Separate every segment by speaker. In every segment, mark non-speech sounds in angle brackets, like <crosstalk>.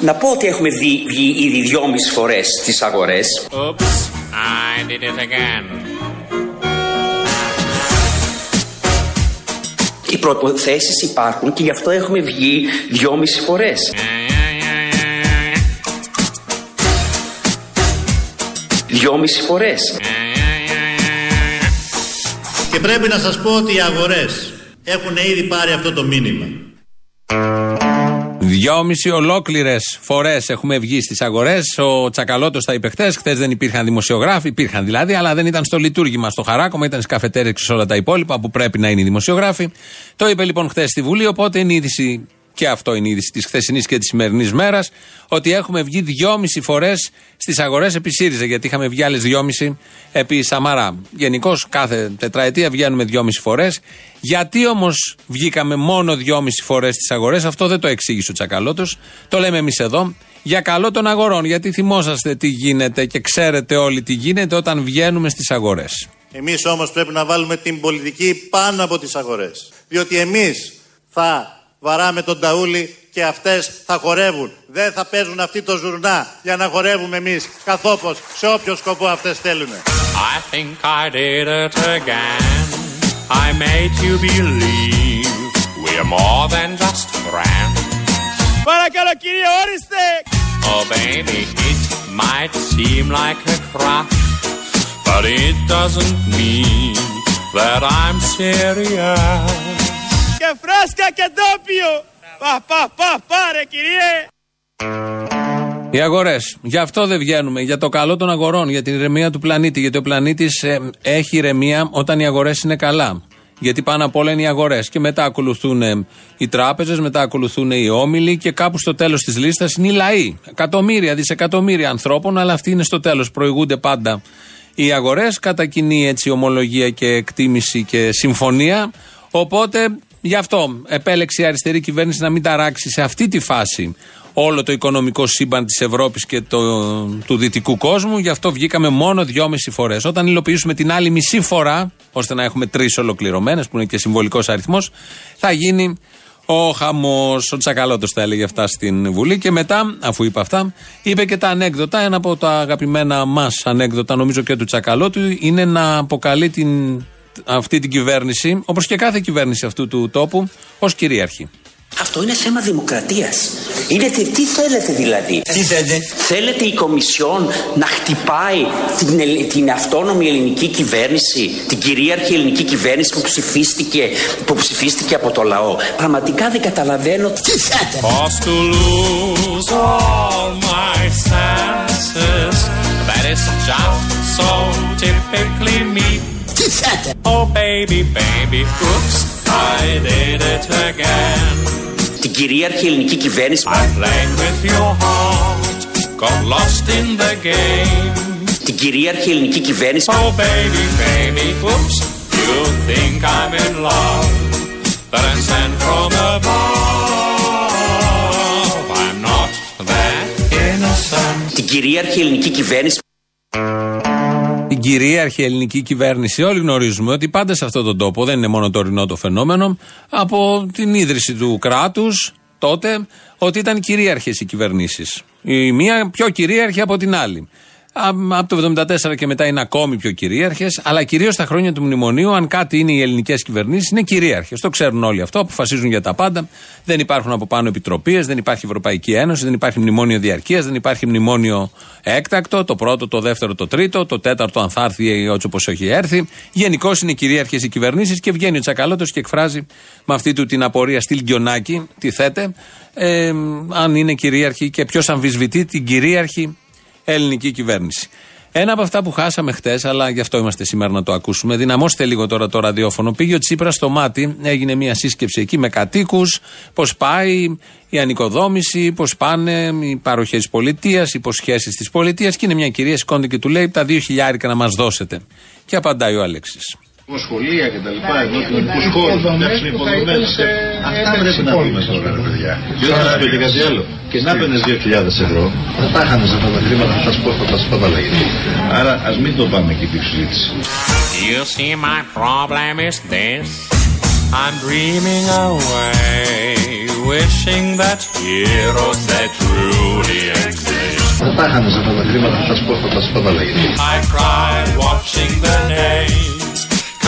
Speaker 1: Να πω ότι έχουμε βγει, βγει ήδη δυόμιση φορές στις αγορές.
Speaker 2: Oops, I did it again.
Speaker 1: Οι προϋποθέσεις υπάρχουν και γι' αυτό έχουμε βγει δυόμιση φορές. Δυόμιση φορές.
Speaker 3: Και πρέπει να σας πω ότι οι αγορές έχουν ήδη πάρει αυτό το μήνυμα.
Speaker 4: Δυόμιση ολόκληρες φορές έχουμε βγει στις αγορές. Ο Τσακαλώτος τα είπε χθες. Χθες δεν υπήρχαν δημοσιογράφοι. Υπήρχαν δηλαδή, αλλά δεν ήταν στο λειτουργήμα στο χαράκομα. Ήταν στις καφετέρειε και σε όλα τα υπόλοιπα που πρέπει να είναι οι δημοσιογράφοι. Το είπε λοιπόν χθες στη Βουλή. Οπότε είναι είδηση και αυτό είναι η είδηση της χθεσινής και της σημερινής μέρας, ότι έχουμε βγει δυόμιση φορές στις αγορές επί ΣΥΡΙΖΑ, γιατί είχαμε βγει άλλες δυόμιση επί Σαμαρά. Γενικώς κάθε τετραετία βγαίνουμε δυόμιση φορές. Γιατί όμως βγήκαμε μόνο δυόμιση φορές στις αγορές, αυτό δεν το εξήγησε ο Τσακαλώτος. Το λέμε εμείς εδώ. Για καλό των αγορών, γιατί θυμόσαστε τι γίνεται και ξέρετε όλοι τι γίνεται όταν βγαίνουμε στις αγορές.
Speaker 3: Εμείς όμως πρέπει να βάλουμε την πολιτική πάνω από τις αγορές. Διότι εμείς θα βαράμε τον ταούλι και αυτές θα χορεύουν. Δεν θα παίζουν αυτή το ζουρνά για να χορεύουμε εμείς καθόπως σε όποιο σκοπό αυτές θέλουν.
Speaker 2: I think I did it again. I made you believe we're more than just friends. Oh, baby, it might seem like a crush, but it doesn't mean that I'm serious.
Speaker 5: Que frasca que doppio! Pa, pa, pa, pare,
Speaker 4: Οι αγορές. Γι' αυτό δεν βγαίνουμε. Για το καλό των αγορών, για την ηρεμία του πλανήτη. Γιατί ο πλανήτης έχει ηρεμία όταν οι αγορές είναι καλά. Γιατί πάνω απ' όλα είναι οι αγορές. Και μετά ακολουθούν ε, οι τράπεζες, μετά ακολουθούν οι όμιλοι και κάπου στο τέλος της λίστας είναι οι λαοί. Εκατομμύρια, δισεκατομμύρια ανθρώπων, αλλά αυτοί είναι στο τέλος. Προηγούνται πάντα οι αγορές. Κατά κοινή έτσι ομολογία και εκτίμηση και συμφωνία. Οπότε γι' αυτό επέλεξε η αριστερή κυβέρνηση να μην ταράξει σε αυτή τη φάση όλο το οικονομικό σύμπαν της Ευρώπης και το, του δυτικού κόσμου. Γι' αυτό βγήκαμε μόνο δυόμιση φορές. Όταν υλοποιήσουμε την άλλη μισή φορά, ώστε να έχουμε τρεις ολοκληρωμένες, που είναι και συμβολικός αριθμός, θα γίνει ο χαμός. Ο Τσακαλώτος τα έλεγε αυτά στην Βουλή. Και μετά, αφού είπε αυτά, είπε και τα ανέκδοτα. Ένα από τα αγαπημένα μας ανέκδοτα, νομίζω και του Τσακαλώτου, είναι να αποκαλεί την, αυτή την κυβέρνηση, όπως και κάθε κυβέρνηση αυτού του τόπου, ως κυρίαρχη.
Speaker 1: Αυτό είναι θέμα δημοκρατίας. Είναι τι, τι θέλετε δηλαδή;
Speaker 6: Τι θέλετε;
Speaker 1: Θέλετε η Κομισιόν να χτυπάει την, ελ- την αυτόνομη ελληνική κυβέρνηση, την κυρίαρχη ελληνική κυβέρνηση που ψηφίστηκε, που ψηφίστηκε από το λαό; Πραγματικά δεν καταλαβαίνω
Speaker 6: Τι θέλετε.
Speaker 2: Cause to lose all my senses, that is just so typically me.
Speaker 6: Τι θέλετε;
Speaker 2: Oh baby, baby, oops, I did it again.
Speaker 1: την κυρίαρχη ελληνική κυβέρνηση.
Speaker 2: I played with your heart, got lost in the game.
Speaker 1: Την κυρίαρχη ελληνική κυβέρνηση.
Speaker 2: Oh baby, baby, oops, you think I'm in love, but I'm sent from above. I'm not that innocent.
Speaker 1: Την κυρίαρχη ελληνική κυβέρνηση.
Speaker 4: Την κυρίαρχη ελληνική κυβέρνηση. Όλοι γνωρίζουμε ότι πάντα σε αυτόν τον τόπο, δεν είναι μόνο τωρινό το φαινόμενο, από την ίδρυση του κράτους τότε, ότι ήταν κυρίαρχες οι κυβερνήσεις. Η μία πιο κυρίαρχη από την άλλη. Α- Από το 1974 και μετά είναι ακόμη πιο κυρίαρχες, αλλά κυρίως στα χρόνια του μνημονίου, αν κάτι είναι οι ελληνικές κυβερνήσεις, είναι κυρίαρχες. Το ξέρουν όλοι αυτό, αποφασίζουν για τα πάντα. Δεν υπάρχουν από πάνω επιτροπίες, δεν υπάρχει Ευρωπαϊκή Ένωση, δεν υπάρχει μνημόνιο διαρκείας, δεν υπάρχει μνημόνιο έκτακτο, το πρώτο, το δεύτερο, το τρίτο, το τέταρτο, αν θα έρθει έτσι όπως έχει έρθει. Γενικώς είναι κυρίαρχες οι κυβερνήσεις και βγαίνει ο Τσακαλώτος και εκφράζει με αυτή του την απορία στυλ Γκιονάκη, τι θέτε, ε, αν είναι κυρίαρχη και ποιος αμφισβητεί την κυρίαρχη ελληνική κυβέρνηση. Ένα από αυτά που χάσαμε χτε, αλλά γι' αυτό είμαστε σήμερα να το ακούσουμε. Δυναμώστε λίγο τώρα το ραδιόφωνο. Πήγε ο Τσίπρα στο μάτι, έγινε μια σύσκεψη εκεί με κατοίκου, πώ πάει η ανοικοδόμηση, πώ πάνε οι παροχέ τη πολιτεία, οι υποσχέσει τη πολιτεία. Και είναι μια κυρία, σηκώνεται και του λέει τα δύο χιλιάρικα να μα δώσετε. Και απαντάει ο Αλέξη.
Speaker 7: σχολεία και τα λοιπά, εδώ κοινωνικούς χώρους, φτιάξουμε υποδομές. Αυτά πρέπει να δούμε τώρα, ρε παιδιά. Και όταν να πει και κάτι άλλο. Και να παίρνεις 2.000 ευρώ, θα τα χάνεις αυτά τα χρήματα, θα τα σπώ, θα τα σπαταλαγείς. Άρα ας μην το πάμε εκεί την συζήτηση.
Speaker 2: You see, my problem is this. I'm dreaming away wishing that heroes they truly exist.
Speaker 7: Θα τα χάνεις αυτά τα χρήματα, θα σου πω, θα τα σου πω τα λέγεται.
Speaker 2: I cried watching the names.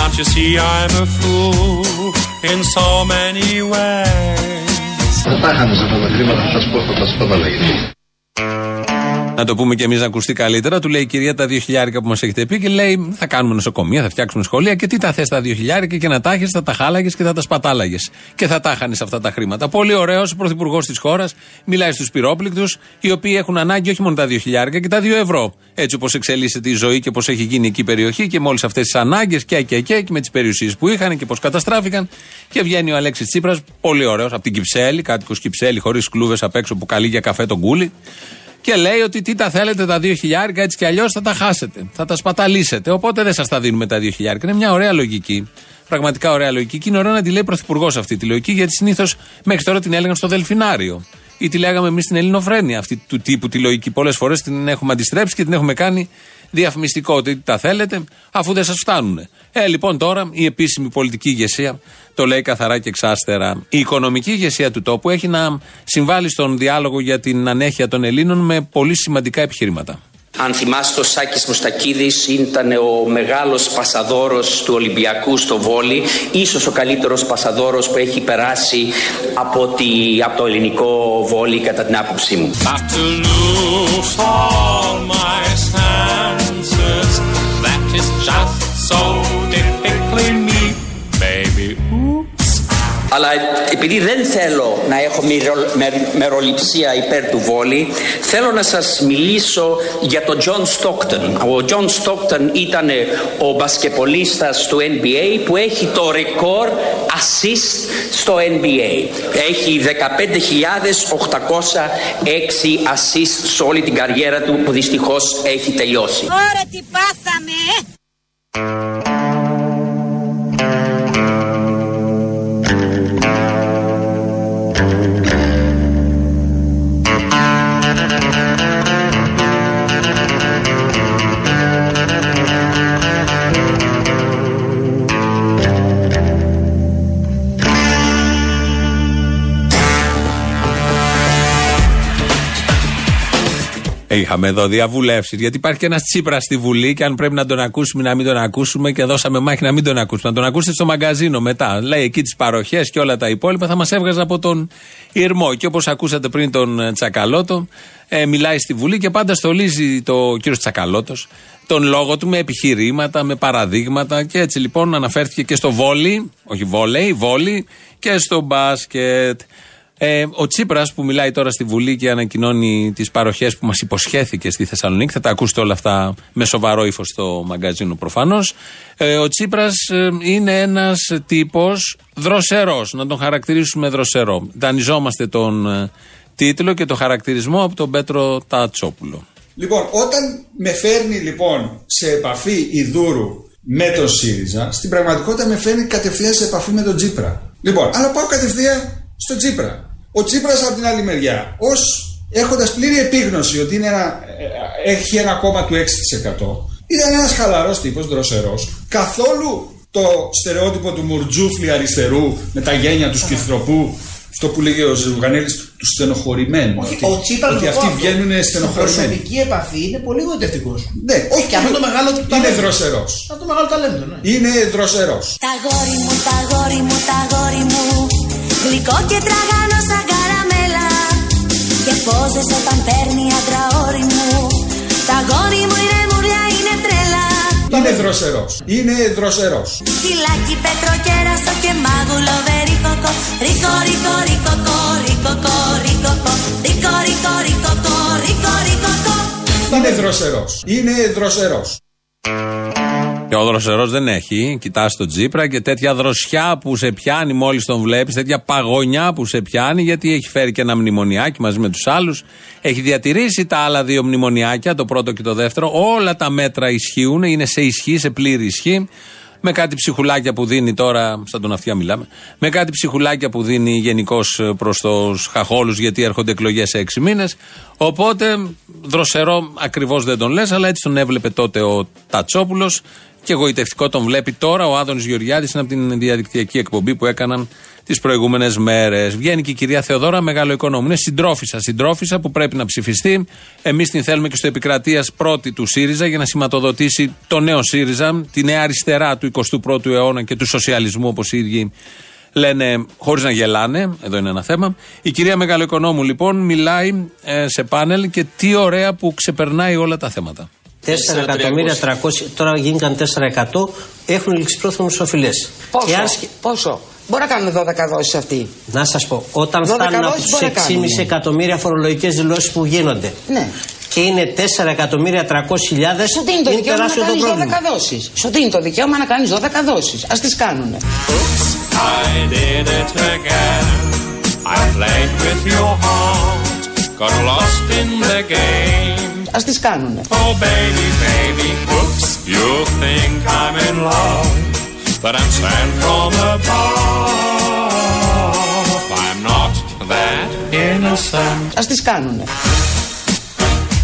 Speaker 2: Can't you see I'm a fool in so many ways?
Speaker 7: Θα τα χάνεις αυτά τα χρήματα, θα σου πω, θα τα σου πω τα λέγεται.
Speaker 4: Να το πούμε και εμείς να ακουστεί καλύτερα. Του λέει η κυρία τα 2 χιλιάρικα που μας έχετε πει και λέει θα κάνουμε νοσοκομεία, θα φτιάξουμε σχολεία και τι τα θες τα 2 χιλιάρικα και να τα έχεις, θα τα χάλαγες και θα τα σπατάλαγες. Και θα τα χάνεις αυτά τα χρήματα. Πολύ ωραίος ο πρωθυπουργός της χώρας μιλάει στους πυρόπληκτους, οι οποίοι έχουν ανάγκη όχι μόνο τα 2 χιλιάρικα και τα 2 ευρώ. Έτσι όπως εξελίσσεται η ζωή και πώς έχει γίνει εκεί η περιοχή και με όλες αυτές τις ανάγκες και, και, και, και με τις περιουσίες που είχαν και πώς καταστράφηκαν. Και βγαίνει ο Αλέξης Τσίπρας, πολύ ωραίος, από την Κυψέλη, κάτοικος Κυψέλη, χωρίς κλούβες απ' έξω που καλεί για καφέ τον κούλι. Και λέει ότι τι τα θέλετε τα 2 χιλιάρικα, έτσι κι αλλιώς θα τα χάσετε. Θα τα σπαταλίσετε. Οπότε δεν σας τα δίνουμε τα 2 χιλιάρικα. Είναι μια ωραία λογική. Πραγματικά ωραία λογική. Και είναι ωραίο να τη λέει πρωθυπουργός αυτή τη λογική, γιατί συνήθως μέχρι τώρα την έλεγαν στο Δελφινάριο. Ή τη λέγαμε εμείς στην Ελληνοφρένεια αυτή του τύπου τη λογική. Πολλές φορές την έχουμε αντιστρέψει και την έχουμε κάνει διαφημιστικό. Τι τα θέλετε, αφού δεν σας φτάνουν. Ε, λοιπόν, τώρα η επίσημη πολιτική ηγεσία το λέει καθαρά και εξάστερα. Η οικονομική ηγεσία του τόπου έχει να συμβάλλει στον διάλογο για την ανέχεια των Ελλήνων με πολύ σημαντικά επιχειρήματα.
Speaker 1: Αν θυμάστε ο Σάκης Μουστακίδης ήταν ο μεγάλος πασαδόρος του Ολυμπιακού στο βόλι ίσως ο καλύτερος πασαδόρος που έχει περάσει από, τη, από το ελληνικό βόλι κατά την άποψή μου.
Speaker 2: answers. That is just so difficult.
Speaker 1: Αλλά επειδή δεν θέλω να έχω μυρο- με- μεροληψία υπέρ του βόλι, θέλω να σας μιλήσω για τον John Stockton. Ο John Stockton ήταν ο μπασκεπολίστας του NBA που έχει το ρεκόρ assist στο NBA. Έχει 15.806 assist σε όλη την καριέρα του που δυστυχώς έχει τελειώσει.
Speaker 6: Ωραία τι πάθαμε
Speaker 4: Είχαμε εδώ διαβουλεύσεις. Γιατί υπάρχει και ένας Τσίπρας στη Βουλή και αν πρέπει να τον ακούσουμε ή να μην τον ακούσουμε και δώσαμε μάχη να μην τον ακούσουμε. Να τον ακούσετε στο μαγκαζίνο μετά. Λέει εκεί τις παροχές και όλα τα υπόλοιπα θα μας έβγαζε από τον Ιρμό. Και όπως ακούσατε πριν τον ε, Τσακαλώτο, ε, μιλάει στη Βουλή και πάντα στολίζει το κύριο Τσακαλώτος τον λόγο του με επιχειρήματα, με παραδείγματα και έτσι λοιπόν αναφέρθηκε και στο βόλι, όχι βόλεϊ, βόλι και στο μπάσκετ. Ε, ο Τσίπρας που μιλάει τώρα στη Βουλή και ανακοινώνει τις παροχές που μας υποσχέθηκε στη Θεσσαλονίκη, θα τα ακούσετε όλα αυτά με σοβαρό ύφος στο μαγκαζίνο προφανώς. Ε, ο Τσίπρας είναι ένας τύπος δροσερός, να τον χαρακτηρίσουμε δροσερό. Δανειζόμαστε τον ε, τίτλο και το χαρακτηρισμό από τον Πέτρο Τατσόπουλο.
Speaker 8: Λοιπόν, όταν με φέρνει λοιπόν σε επαφή η Δούρου με τον ΣΥΡΙΖΑ, στην πραγματικότητα με φέρνει κατευθείαν σε επαφή με τον Τσίπρα. Λοιπόν, αλλά πάω κατευθείαν στο Τσίπρα. Ο Τσίπρας από την άλλη μεριά, ως έχοντας πλήρη επίγνωση ότι είναι ένα, ε, έχει ένα κόμμα του 6%, ήταν ένας χαλαρός τύπος, δροσερός, καθόλου το στερεότυπο του μουρτζούφλι αριστερού με τα γένια του σκυθροπού, αυτό που λέγε ο Ζευγανέλης, του στενοχωρημένου.
Speaker 9: Όχι,
Speaker 8: ότι,
Speaker 9: ο Τσίπρας
Speaker 8: ότι
Speaker 9: το
Speaker 8: αυτοί
Speaker 9: πω αυτό.
Speaker 8: βγαίνουν
Speaker 9: Στην
Speaker 8: στενοχωρημένοι.
Speaker 9: προσωπική επαφή είναι πολύ γοητευτικός.
Speaker 8: Ναι, όχι
Speaker 9: Και αυτό το μεγάλο του
Speaker 8: Είναι
Speaker 9: ταλέντο.
Speaker 8: δροσερός.
Speaker 9: Αυτό το μεγάλο ταλέντο, ναι.
Speaker 8: Είναι δροσερός.
Speaker 6: Τα γόρι μου, τα γόρι μου, τα γόρι μου Γλυκό και τραγανό σαν καραμέλα Και πόζες όταν παίρνει άντρα όρι μου Τα γόρι μου είναι μουριά, είναι τρέλα
Speaker 8: Είναι δροσερός. Είναι δροσερός.
Speaker 6: Κιλάκι, πέτρο, κέρασο και μάγουλο βερίκοκο Ρίκο, ρίκο, ρίκοκο, ρίκοκο, ρίκοκο Ρίκο, ρίκο, ρίκοκο, ρίκο, ρίκοκο
Speaker 8: Είναι δροσερός. Είναι δροσερός.
Speaker 4: Και ο δροσερό δεν έχει. Κοιτάς τον Τσίπρα και τέτοια δροσιά που σε πιάνει μόλις τον βλέπεις, τέτοια παγωνιά που σε πιάνει, γιατί έχει φέρει και ένα μνημονιάκι μαζί με τους άλλους. Έχει διατηρήσει τα άλλα δύο μνημονιάκια, το πρώτο και το δεύτερο. Όλα τα μέτρα ισχύουν, είναι σε ισχύ, σε πλήρη ισχύ. Με κάτι ψυχουλάκια που δίνει τώρα, σαν τον αυτιά μιλάμε, με κάτι ψυχουλάκια που δίνει γενικώς προς τους χαχόλους, γιατί έρχονται εκλογές σε έξι μήνες. Οπότε, δροσερό ακριβώς δεν τον λες, αλλά έτσι τον έβλεπε τότε ο Τατσόπουλος Και εγωιτευτικό τον βλέπει τώρα ο Άδωνης Γεωργιάδη. Είναι από την διαδικτυακή εκπομπή που έκαναν τις προηγούμενες μέρες. Βγαίνει και η κυρία Θεοδόρα, μεγάλο οικονόμου. Είναι συντρόφισσα, συντρόφισσα που πρέπει να ψηφιστεί. Εμείς την θέλουμε και στο επικρατείας πρώτη του ΣΥΡΙΖΑ για να σηματοδοτήσει το νέο ΣΥΡΙΖΑ, τη νέα αριστερά του 21ου αιώνα και του σοσιαλισμού, όπως οι ίδιοι λένε χωρίς να γελάνε. Εδώ είναι ένα θέμα. Η κυρία Μεγαλοοικονόμου λοιπόν μιλάει ε, σε πάνελ και τι ωραία που ξεπερνάει όλα τα θέματα.
Speaker 10: 4 εκατομμύρια 300, τώρα γίνηκαν 4% έχουν ληξιπρόθεσμους οφειλές.
Speaker 11: Πόσο,
Speaker 10: Και αν σκε-
Speaker 11: πόσο; Μπορεί να κάνουν 12 δόσεις αυτοί.
Speaker 10: Να σας πω, όταν
Speaker 11: 12
Speaker 10: φτάνουν από
Speaker 11: δόσεις
Speaker 10: τους
Speaker 11: μπορεί να
Speaker 10: 6,5
Speaker 11: κάνουν.
Speaker 10: εκατομμύρια φορολογικές δηλώσεις που γίνονται
Speaker 11: Ναι.
Speaker 10: και είναι 4 εκατομμύρια 300 χιλιάδες,
Speaker 11: Σου δίνει το
Speaker 10: είναι
Speaker 11: δικαίωμα να
Speaker 10: τεράστιο το
Speaker 11: κάνεις 12
Speaker 10: πρόβλημα.
Speaker 11: δόσεις. Σου δίνει το δικαίωμα να κάνεις 12 δόσεις. Α τις κάνουνε.
Speaker 2: I did it again. I played with your heart, got lost in the game.
Speaker 11: Α τι κάνουνε.
Speaker 2: Oh baby, baby, oops, you think I'm in love, but I'm sent from above. I'm not that innocent.
Speaker 11: Α τι κάνουνε.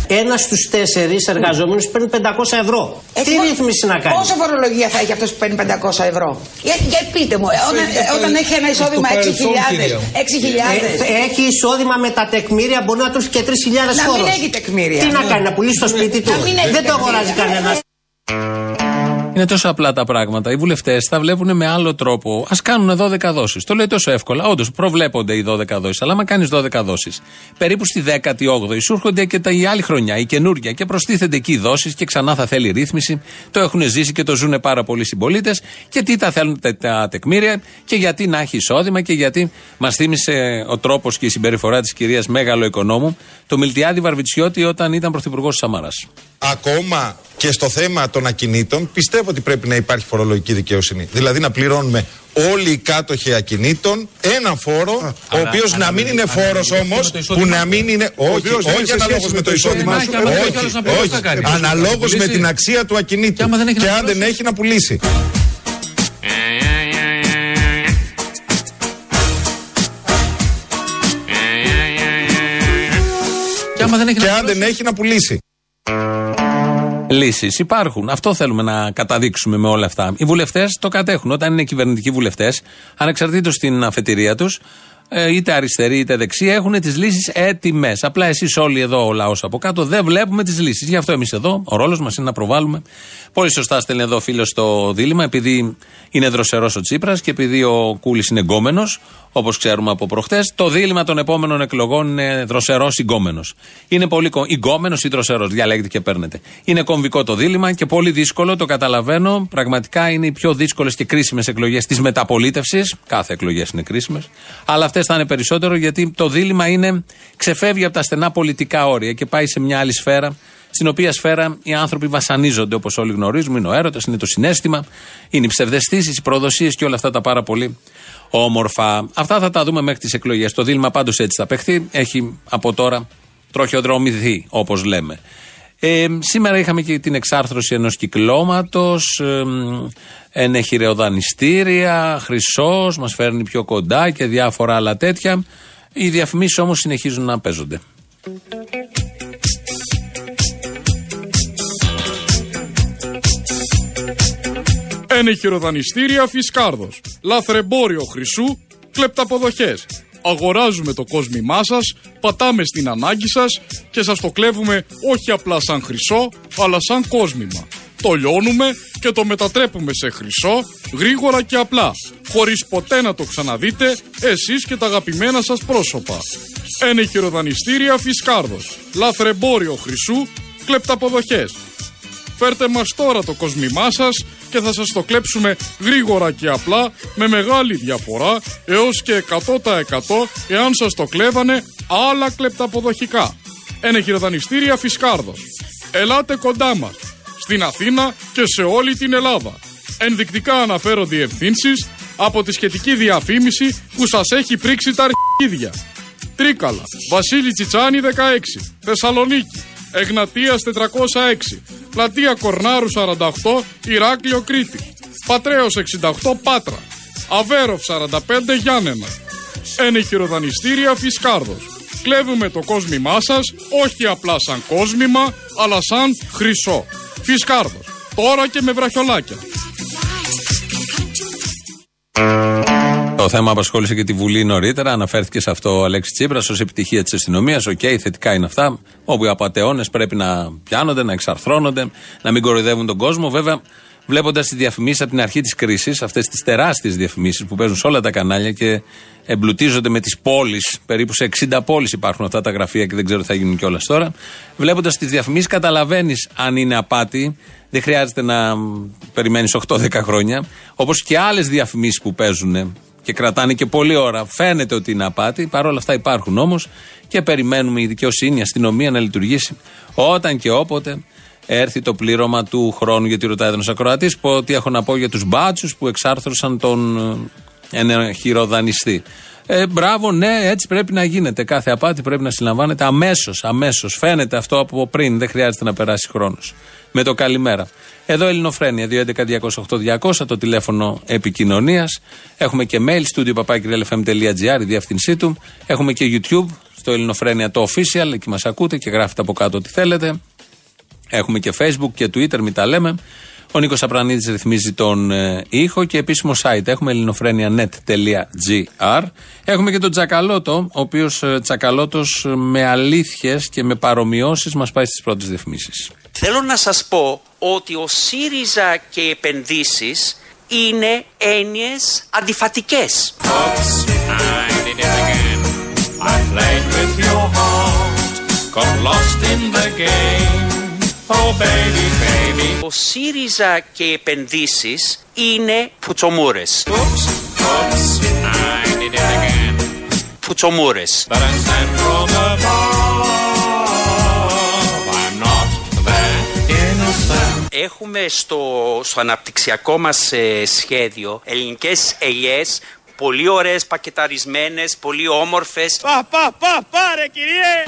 Speaker 10: Ένας στους τέσσερις εργαζόμενους παίρνει 500 ευρώ.
Speaker 11: Ε,
Speaker 10: Τι
Speaker 11: πο-
Speaker 10: ρύθμιση να κάνει;
Speaker 11: Πόσα φορολογία θα έχει αυτός που παίρνει 500 ευρώ; Για, για πείτε μου, ε, όταν,
Speaker 9: έχει το
Speaker 11: ε, όταν
Speaker 9: παρελ-
Speaker 11: έχει ένα
Speaker 9: έχει το
Speaker 11: εισόδημα 6.000,
Speaker 9: παρελθόν, κυρία μου.
Speaker 11: 6.000.
Speaker 10: Ε, έχει εισόδημα με τα τεκμήρια, μπορεί να του έχει και 3.000
Speaker 11: Να μην
Speaker 10: φόρος.
Speaker 11: έχει τεκμήρια.
Speaker 10: Τι να κάνει, να πουλήσει το σπίτι του.
Speaker 11: Να μην έχει
Speaker 10: Δεν το
Speaker 11: τεκμήρια.
Speaker 10: αγοράζει κανένας.
Speaker 4: Είναι τόσο απλά τα πράγματα. Οι βουλευτές τα βλέπουν με άλλο τρόπο. Α κάνουν 12 δόσεις. Το λέει τόσο εύκολα. Όντως προβλέπονται οι 12 δόσεις. Αλλά άμα κάνεις 12 δόσεις, περίπου στη 18η σου έρχονται και τα, η άλλη χρονιά, η καινούργια. Και προστίθενται εκεί οι δόσεις και ξανά θα θέλει ρύθμιση. Το έχουν ζήσει και το ζουν πάρα πολλοί συμπολίτες. Και τι τα θέλουν τα, τα τεκμήρια και γιατί να έχει εισόδημα και γιατί μας θύμισε ο τρόπος και η συμπεριφορά της κυρίας Μέγαλο Οικονόμου το Μιλτιάδη Βαρβιτσιώτη όταν ήταν πρωθυπουργός της Σαμαρά.
Speaker 12: Ακόμα και στο θέμα των ακινήτων πιστεύω ότι πρέπει να υπάρχει φορολογική δικαιοσύνη. Δηλαδή να πληρώνουμε όλοι οι κάτοχοι ακινήτων ένα φόρο, ο οποίος να μην είναι φόρος όμως, που να μην είναι. Όχι,
Speaker 13: οποίος είναι
Speaker 12: όχι
Speaker 13: σε
Speaker 12: αναλόγως
Speaker 13: σχέση
Speaker 12: με το εισόδημά σου.
Speaker 13: και άμα δεν έχει
Speaker 12: Όχι,
Speaker 13: άλλος να πληρώσει,
Speaker 12: όχι.
Speaker 13: τι θα κάνει.
Speaker 12: Αναλόγω με
Speaker 13: Πουλήσει.
Speaker 12: την αξία του ακινήτου.
Speaker 13: Και άμα δεν έχει να
Speaker 12: Και αν
Speaker 13: πληρώσεις.
Speaker 12: δεν έχει να πουλήσει.
Speaker 13: Και άμα δεν έχει
Speaker 12: Και
Speaker 13: να
Speaker 12: αν δεν έχει να πουλήσει.
Speaker 4: Λύσεις υπάρχουν. Αυτό θέλουμε να καταδείξουμε με όλα αυτά. Οι βουλευτές το κατέχουν. Όταν είναι κυβερνητικοί βουλευτές, ανεξαρτήτως την αφετηρία τους, είτε αριστεροί είτε δεξιοί, έχουν τις λύσεις έτοιμες. Απλά εσείς όλοι εδώ, ο λαός από κάτω, δεν βλέπουμε τις λύσεις. Γι' αυτό εμείς εδώ, ο ρόλος μας είναι να προβάλλουμε. Πολύ σωστά στέλνει εδώ φίλος το δίλημα, επειδή είναι δροσερός ο Τσίπρας και επειδή ο Κούλης είναι γκόμενος, όπως ξέρουμε από προχτές. Το δίλημα των επόμενων εκλογών είναι δροσερός ή γκόμενος. Είναι πολύ κο... ή γκόμενος ή δροσερός, διαλέγετε και παίρνετε. Είναι κομβικό το δίλημα και πολύ δύσκολο, το καταλαβαίνω. Πραγματικά είναι οι πιο δύσκολες και κρίσιμες εκλογές της μεταπολίτευσης. Κάθε εκλογές είναι κρίσιμες. Αλλά αυτέ θα είναι περισσότερο γιατί το δίλημα είναι ξεφεύγει από τα στενά πολιτικά όρια και πάει σε μια άλλη σφαίρα στην οποία σφαίρα οι άνθρωποι βασανίζονται όπως όλοι γνωρίζουμε. Είναι ο έρωτας, είναι το συνέστημα, είναι οι ψευδεστήσεις, οι προδοσίες και όλα αυτά τα πάρα πολύ όμορφα. Αυτά θα τα δούμε μέχρι τις εκλογές. Το δίλημα πάντως έτσι θα παιχθεί. Έχει από τώρα τροχιοδρομηθεί, όπως λέμε. Ε, σήμερα είχαμε και την εξάρθρωση ενός κυκλώματος. Ε, ενέχει ρεοδανιστήρια, χρυσός, μας φέρνει πιο κοντά και διάφορα άλλα τέτοια. Οι διαφημίσεις όμως συνεχίζουν να παίζονται.
Speaker 14: Ενεχειροδανιστήρια Φισκάρδος. Λαθρεμπόριο χρυσού, κλεπταποδοχές. Αγοράζουμε το κόσμημά σας, πατάμε στην ανάγκη σας και σας το κλέβουμε όχι απλά σαν χρυσό, αλλά σαν κόσμημα. Το λιώνουμε και το μετατρέπουμε σε χρυσό, γρήγορα και απλά, χωρίς ποτέ να το ξαναδείτε εσείς και τα αγαπημένα σας πρόσωπα. Ενεχειροδανιστήρια Φισκάρδος. Λαθρεμπόριο χρυσού, κλεπταποδοχές. Φέρτε μας τώρα το κοσμημά σας και θα σας το κλέψουμε γρήγορα και απλά με μεγάλη διαφορά έως και 100% εάν σας το κλέβανε άλλα κλεπταποδοχικά. Ενεχειροδανιστήρια Φισκάρδος. Ελάτε κοντά μας. Στην Αθήνα και σε όλη την Ελλάδα. Ενδεικτικά αναφέρω διευθύνσεις από τη σχετική διαφήμιση που σας έχει πρίξει τα αρχίδια. Τρίκαλα, Βασίλη Τσιτσάνη 16, Θεσσαλονίκη, Εγνατίας 406, Πλατεία Κορνάρου 48, Ηράκλειο Κρήτη, Πατρέως 68 Πάτρα, Αβέροφ 45 Γιάννενα. Ενεχειροδανιστήρια Φισκάρδος. Κλέβουμε το κόσμημά σας όχι απλά σαν κόσμημα, αλλά σαν χρυσό. Φισκάρδος. Τώρα και με βραχιολάκια.
Speaker 4: Το θέμα απασχόλησε και τη Βουλή νωρίτερα. Αναφέρθηκε σε αυτό ο Αλέξης Τσίπρας ως επιτυχία της αστυνομίας. Οκ, θετικά είναι αυτά. Όπου οι απατεώνες πρέπει να πιάνονται, να εξαρθρώνονται, να μην κοροϊδεύουν τον κόσμο. Βέβαια, βλέποντας τις διαφημίσεις από την αρχή της κρίσης, αυτές τις τεράστιες διαφημίσεις που παίζουν σε όλα τα κανάλια και εμπλουτίζονται με τις πόλεις, περίπου σε 60 πόλεις υπάρχουν αυτά τα γραφεία και δεν ξέρω τι θα γίνουν κιόλας τώρα. Βλέποντας τις διαφημίσεις, καταλαβαίνεις αν είναι απάτη. Δεν χρειάζεται να περιμένεις 8-10 χρόνια. Όπως και άλλες διαφημίσεις που παίζουν και κρατάνε και πολλή ώρα. Φαίνεται ότι είναι απάτη. Παρ' όλα αυτά υπάρχουν όμως και περιμένουμε η δικαιοσύνη, η αστυνομία να λειτουργήσει όταν και όποτε έρθει το πλήρωμα του χρόνου. Γιατί ρωτάει ένας ακροατής, πω τι έχω να πω για τους μπάτσους που εξάρθρωσαν τον ε, ένα χειροδανιστή. Ε, μπράβο, ναι, έτσι πρέπει να γίνεται. Κάθε απάτη πρέπει να συλλαμβάνεται αμέσως. Αμέσως. Φαίνεται αυτό από πριν. Δεν χρειάζεται να περάσει χρόνος. Με το καλημέρα. Εδώ Ελληνοφρένια, 211-208-200, το τηλέφωνο επικοινωνίας. Έχουμε και mail, studio papakirialfm.gr, η διεύθυνσή του. Έχουμε και YouTube, στο Ελληνοφρένια το official, εκεί μας ακούτε και γράφετε από κάτω ό,τι θέλετε. Έχουμε και Facebook και Twitter, μην τα λέμε. Ο Νίκος Απρανίδης ρυθμίζει τον ε, ήχο και επίσημο site. Έχουμε ελληνοφρένια.net.gr. Έχουμε και τον Τσακαλώτο, ο οποίος ε, Τσακαλώτος με αλήθειες και με παρομοιώσεις μας πάει στις πρώτες διαφημίσεις.
Speaker 1: Θέλω να σας πω ότι ο ΣΥΡΙΖΑ και οι επενδύσεις είναι έννοιες αντιφατικές.
Speaker 2: Oops, I did it again. I played with your heart, got lost in the game. Oh baby, baby.
Speaker 1: Ο ΣΥΡΙΖΑ και οι επενδύσεις είναι πουτσομούρες.
Speaker 2: Oops, oops, I did it again.
Speaker 1: Πουτσομούρες. Έχουμε στο, στο αναπτυξιακό μας ε, σχέδιο ελληνικές ελιές πολύ ωραίες πακεταρισμένες, πολύ όμορφες.
Speaker 5: Πα, πα, πα, πάρε κυριέ.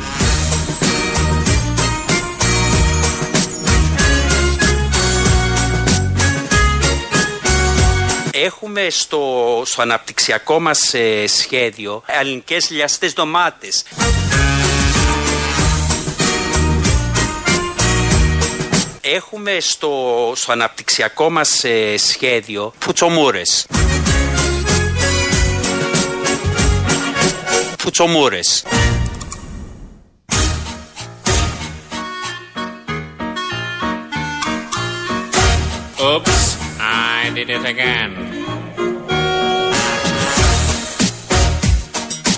Speaker 1: Έχουμε στο, στο αναπτυξιακό μας ε, σχέδιο ελληνικές λιαστές ντομάτες. Έχουμε στο, στο αναπτυξιακό μας ε, σχέδιο πουτσομούρες. Πουτσομούρες.
Speaker 2: Oops, I did it again.